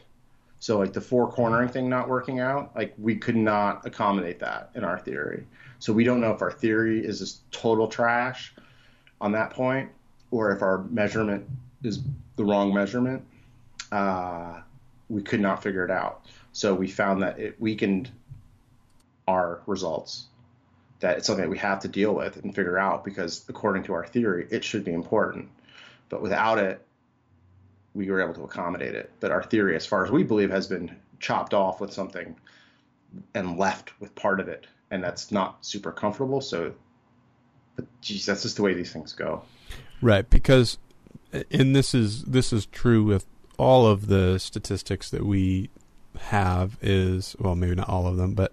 So like the four cornering thing not working out, like we could not accommodate that in our theory. So we don't know if our theory is just total trash on that point, or if our measurement is the wrong measurement. Uh, we could not figure it out. So we found that it weakened our results. That it's something that we have to deal with and figure out because according to our theory, it should be important. But without it, we were able to accommodate it. But our theory, as far as we believe, has been chopped off with something and left with part of it, and that's not super comfortable. So, but geez, that's just the way these things go. Right, because and this is this is true with all of the statistics that we have is well maybe not all of them but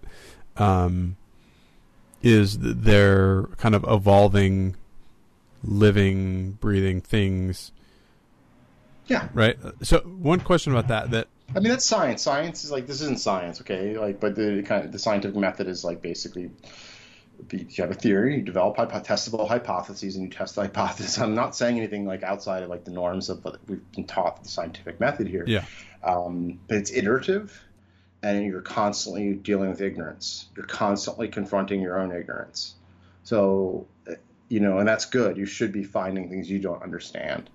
um is th- they're kind of evolving living breathing things Yeah. right? So one question about that that I mean, that's science. Science is like this isn't science, okay? Like, but the kind of the scientific method is like basically you have a theory, you develop hypo- testable hypotheses, and you test the hypothesis. I'm not saying anything like outside of like the norms of what we've been taught the scientific method here. yeah Um, but it's iterative, and you're constantly dealing with ignorance. You're constantly confronting your own ignorance. So, you know, and that's good. You should be finding things you don't understand.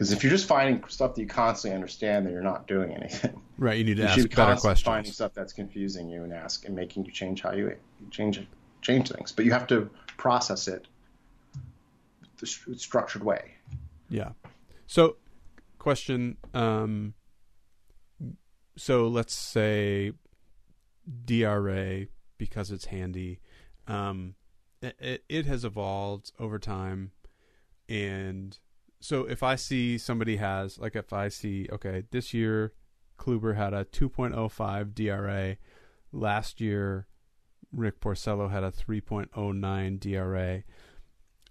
Because if you're just finding stuff that you constantly understand, then you're not doing anything. right you need to You ask should be better constantly finding stuff that's confusing you and ask and making you change how you change change things. But you have to process it the st- structured way. Yeah. So, question. Um, so let's say DRA because it's handy. Um, it, it has evolved over time, and so if I see somebody has like if I see okay this year Kluber had a 2.05 DRA, last year Rick Porcello had a 3.09 DRA.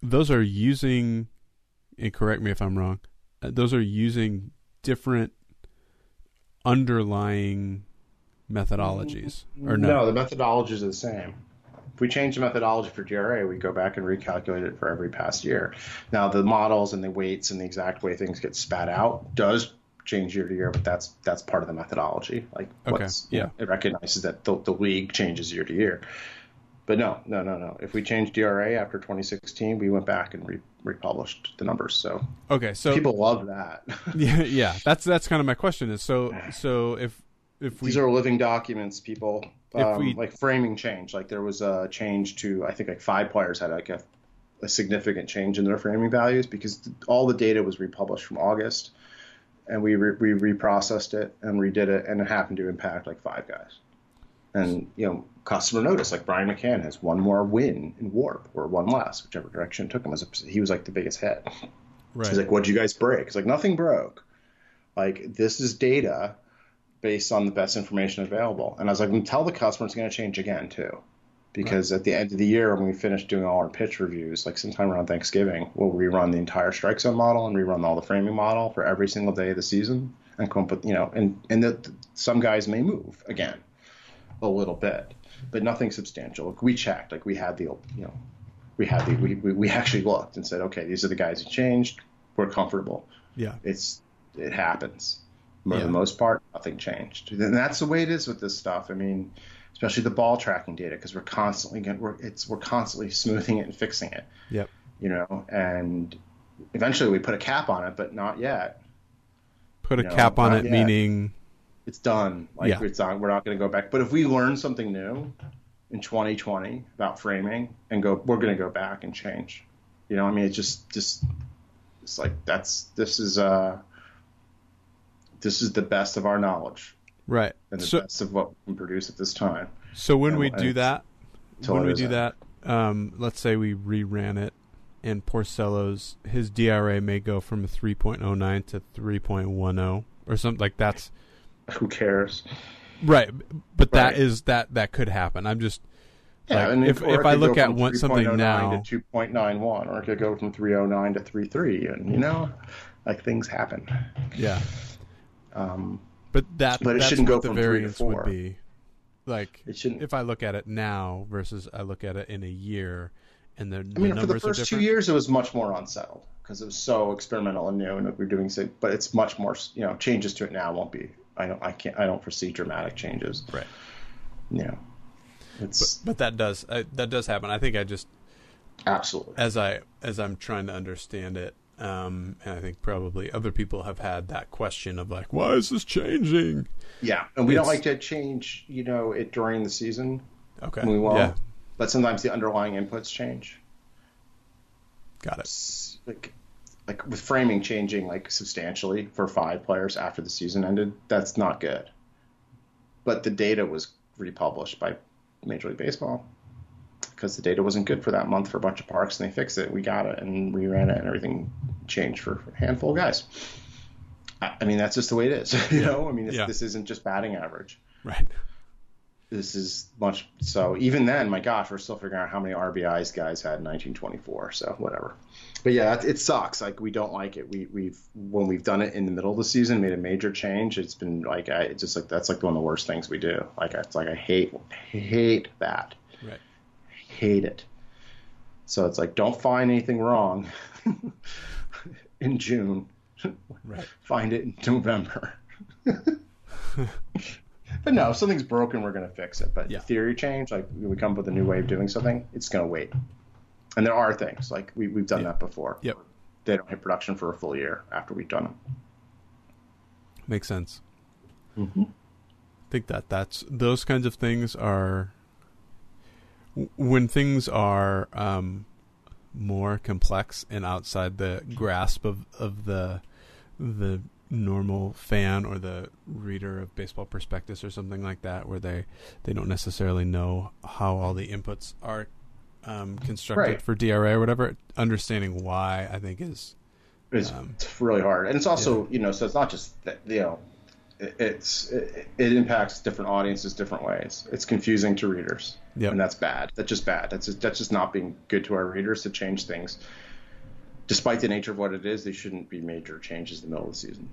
Those are using and correct me if I'm wrong, uh, those are using different underlying methodologies, or no? the methodologies are the same. If we change the methodology for DRA, we go back and recalculate it for every past year. Now, the models and the weights and the exact way things get spat out does change year to year, but that's that's part of the methodology. Like, Okay, what's, yeah. it recognizes that the, the league changes year to year. But no, no, no, no. If we changed DRA after 2016, we went back and re- republished the numbers. So Okay, so people love that. yeah, yeah, that's that's kind of my question. Is so so if if we These are living documents, people. Um, we- like framing change, like there was a change to, I think like five players had like a, a significant change in their framing values because all the data was republished from August, and we re- we reprocessed it and redid it, and it happened to impact like five guys. And you know, customer notice like Brian McCann has one more win in WARP or one less, whichever direction it took him. As a, he was like the biggest hit. right, He's like, "What'd you guys break?" It's like nothing broke. Like this is data based on the best information available. And I was like, "Then "Tell the customer it's going to change again too." Because at the end of the year, when we finish doing all our pitch reviews, like sometime around Thanksgiving, we'll rerun the entire strike zone model and rerun all the framing model for every single day of the season, and come up with, you know, and and that some guys may move again, a little bit, but nothing substantial. Like we checked, like we had the, you know, we had the, we, we, we actually looked and said, okay, these are the guys who changed. We're comfortable yeah, it's it happens. For Yeah. the most part, nothing changed, and that's the way it is with this stuff. I mean, especially the ball tracking data, because we're constantly get, we're it's we're constantly smoothing it and fixing it. Yep. You know, and eventually we put a cap on it, but not yet. put a No, cap on it, yet. meaning It's done. Like Yeah. it's not. We're not going to go back. But if we learn something new in 2020 about framing and go, we're going to go back and change. You know, I mean, it's just just it's like that's this is uh this is the best of our knowledge right. and the So best of what we can produce at this time. so when and- we do that, when we do that, um, let's say we reran it, and Porcello's his DRA may go from a 3.09 to 3.10 or something like that's Who cares? right. But that Right. is that that could happen. I'm just Yeah, Like, and if- if I look at from one- something now- to 2.91, or it could go from 309 to 33, and you know, like things happen. yeah. Um, But that But it shouldn't go the from three to variance would be. Like it shouldn't. if I look at it now versus I look at it in a year, and the, I the mean, for the first two years, it was much more unsettled because it was so experimental and new, and we're doing so. But it's much more, you know, changes to it now won't be. I don't. I can't. I don't foresee dramatic changes. Right. You know, it's But that does uh, that does happen. I think I just absolutely. as I as I'm trying to understand it, um, and I think probably other people have had that question of like, why is this changing? Yeah, and we don't like to change, you know, it during the season. Okay, We won't. yeah, But sometimes the underlying inputs change. got it. It's like like with framing changing like substantially for five players after the season ended, that's not good. But the data was republished by Major League Baseball because the data wasn't good for that month for a bunch of parks, and they fixed it. We got it and reran it, and everything changed for a handful of guys. I, I mean, that's just the way it is. you Yeah. know, I mean, it's, Yeah. this isn't just batting average. Right. this is much so. Even then, my gosh, we're still figuring out how many RBIs guys had in 1924. So whatever. But yeah, it, it sucks. Like we don't like it. We we've when we've done it in the middle of the season, made a major change. It's been like I it's just like that's like one of the worst things we do. Like it's like I hate hate that. Hate it. So it's like don't find anything wrong in June. Right. Find it in November. but no, if something's broken, we're going to fix it. But Yeah. theory change, like we come up with a new way of doing something, it's going to wait. And there are things like we, we've done Yeah. that before. Yep. They don't hit production for a full year after we've done them. Makes sense. Mm-hmm. I think that that's those kinds of things are when things are um, more complex and outside the grasp of, of the the normal fan or the reader of baseball prospectus or something like that where they they don't necessarily know how all the inputs are um, constructed Right. for DRA or whatever understanding why I think is It's, Um, it's really hard, and it's also you know, so it's not just that you know, it's it, it impacts different audiences different ways. It's confusing to readers, Yep. and that's bad. That's just bad. That's just, that's just not being good to our readers to change things. Despite the nature of what it is, they shouldn't be major changes in the middle of the season.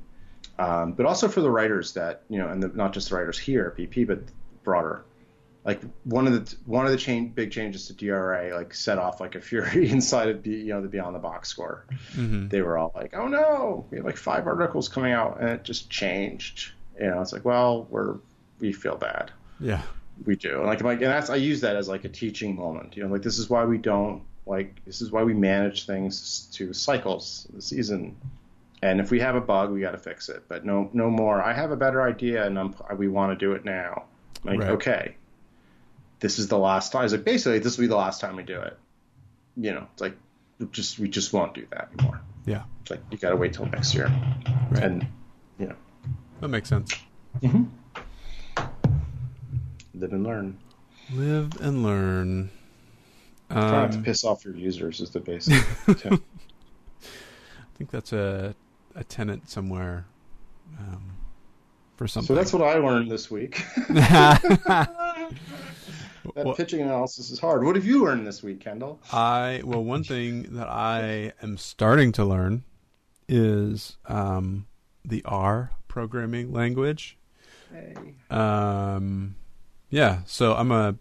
Um, but also for the writers that you know, and the, not just the writers here at BP, but broader. Like one of the one of the chain, big changes to DRA like set off like a fury inside of the, you know the Beyond the Box score mhm. they were all like, "Oh no, we have like five articles coming out, and it just changed." You know, it's like, well, we're we feel bad, yeah we do, and like, like, and that's I use that as like a teaching moment. You know, like this is why we don't like this is why we manage things to cycles, the season, and if we have a bug, we got to fix it. But no, no more. I have a better idea, and I'm, we want to do it now. Like, Right. okay, this is the last time. It's like basically this will be the last time we do it. You know, it's like just we just won't do that anymore. yeah It's like you got to wait till next year, right and that makes sense live and learn. live and learn Try not to Um, piss off your users is the basic. tip. I think that's a a tenant somewhere um, for something. so that's what I learned this week. that Well, pitching analysis is hard. What have you learned this week, Kendall? I well, one thing that I am starting to learn is um, the R programming language. Hey. Um, yeah, so I'm a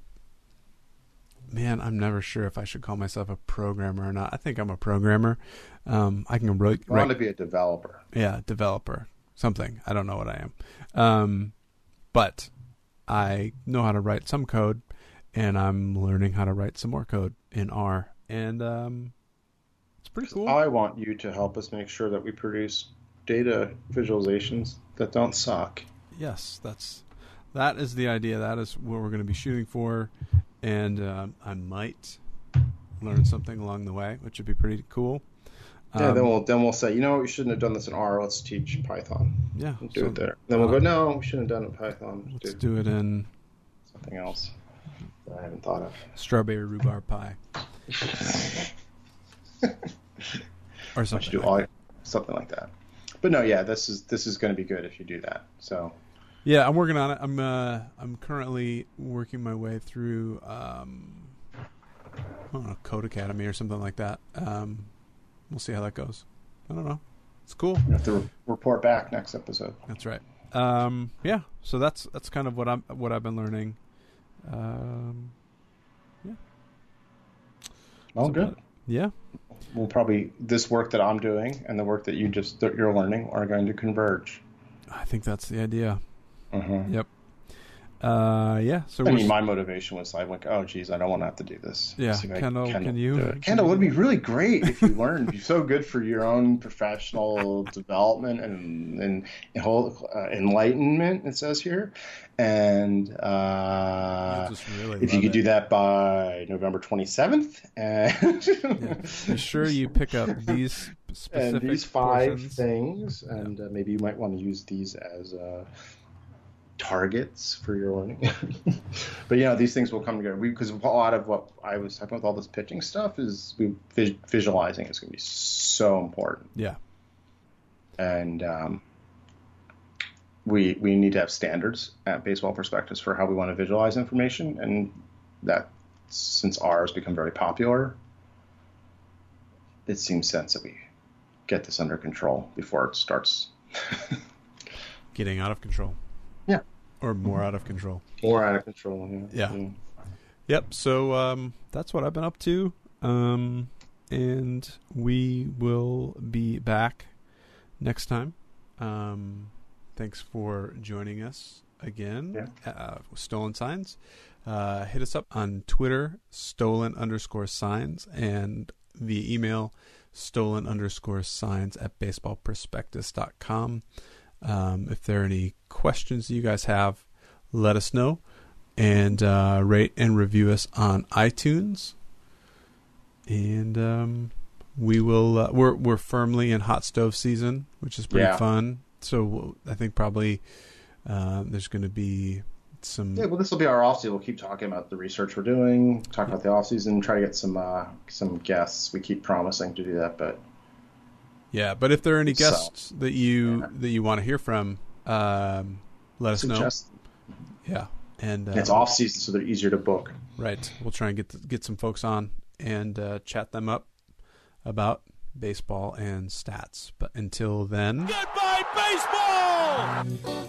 man. I'm never sure if I should call myself a programmer or not. I think I'm a programmer. Um, I can write, I want to be a developer. yeah, developer, something. I don't know what I am. Um, but I know how to write some code, and I'm learning how to write some more code in R, and um, it's pretty cool. I want you to help us make sure that we produce data visualizations that don't suck. yes, that's that is the idea. That is what we're going to be shooting for, and um, I might learn something along the way, which would be pretty cool. Yeah, Um, then we'll then we'll say, you know, we shouldn't have done this in R. Let's teach Python. yeah, We'll do so it there. Then we'll go, no, we shouldn't have done it in Python. Let's do do it in something else that I haven't thought of. strawberry rhubarb pie or something. do all, something like that. But no, yeah, this is this is going to be good if you do that. So Yeah, I'm working on it. I'm uh, I'm currently working my way through um, I don't know Codecademy or something like that. Um, we'll see how that goes. I don't know. It's cool. you have to re- report back next episode. That's right. Um, yeah. So that's that's kind of what I'm what I've been learning. Um, Oh, so good. Yeah. We'll probably this work that I'm doing and the work that you just that you're learning are going to converge. I think that's the idea. Mhm. Yep. Uh, yeah. So I mean, my motivation was like, like, oh, geez, I don't want to have to do this. Yeah, See if Kendall, can you- do it. Kendall, it would be really great if you learned. It'd be so good for your own professional development and and, and whole uh, enlightenment. It says here, and uh, really if you love could do that by November 27th, and Yeah. Be sure you pick up these specific and these five portions. things, and uh, maybe you might want to use these as uh, targets for your learning. but you know, these things will come together because a lot of what I was talking with all this pitching stuff is we, vis- visualizing is going to be so important, Yeah. and um, we we need to have standards at Baseball Prospectus for how we want to visualize information, and that since R has become very popular, it seems sense that we get this under control before it starts Getting out of control. Yeah. Or more out of control. more out of control. Yeah. Mm. Yep. So um, that's what I've been up to. Um, and we will be back next time. Um, thanks for joining us again. Yeah. Uh, Stolen Signs. Uh, hit us up on Twitter, stolen underscore signs, and via email, stolen underscore signs at baseballprospectus.com. Um, if there are any questions you guys have, let us know and uh, rate and review us on iTunes. And um, we will. Uh, we're we're firmly in hot stove season, which is pretty Yeah. fun. So we'll- I think probably uh, there's going to be some. Yeah, well, this will be our off season. We'll keep talking about the research we're doing, talk about the off season, try to get some uh, some guests. We keep promising to do that, but Yeah, but if there are any So- guests that you Yeah. that you want to hear from, um, let us suggest know. Yeah, and uh, it's off season, so they're easier to book. Right. We'll try and get get some folks on and uh, chat them up about baseball and stats. But until then. Goodbye, baseball!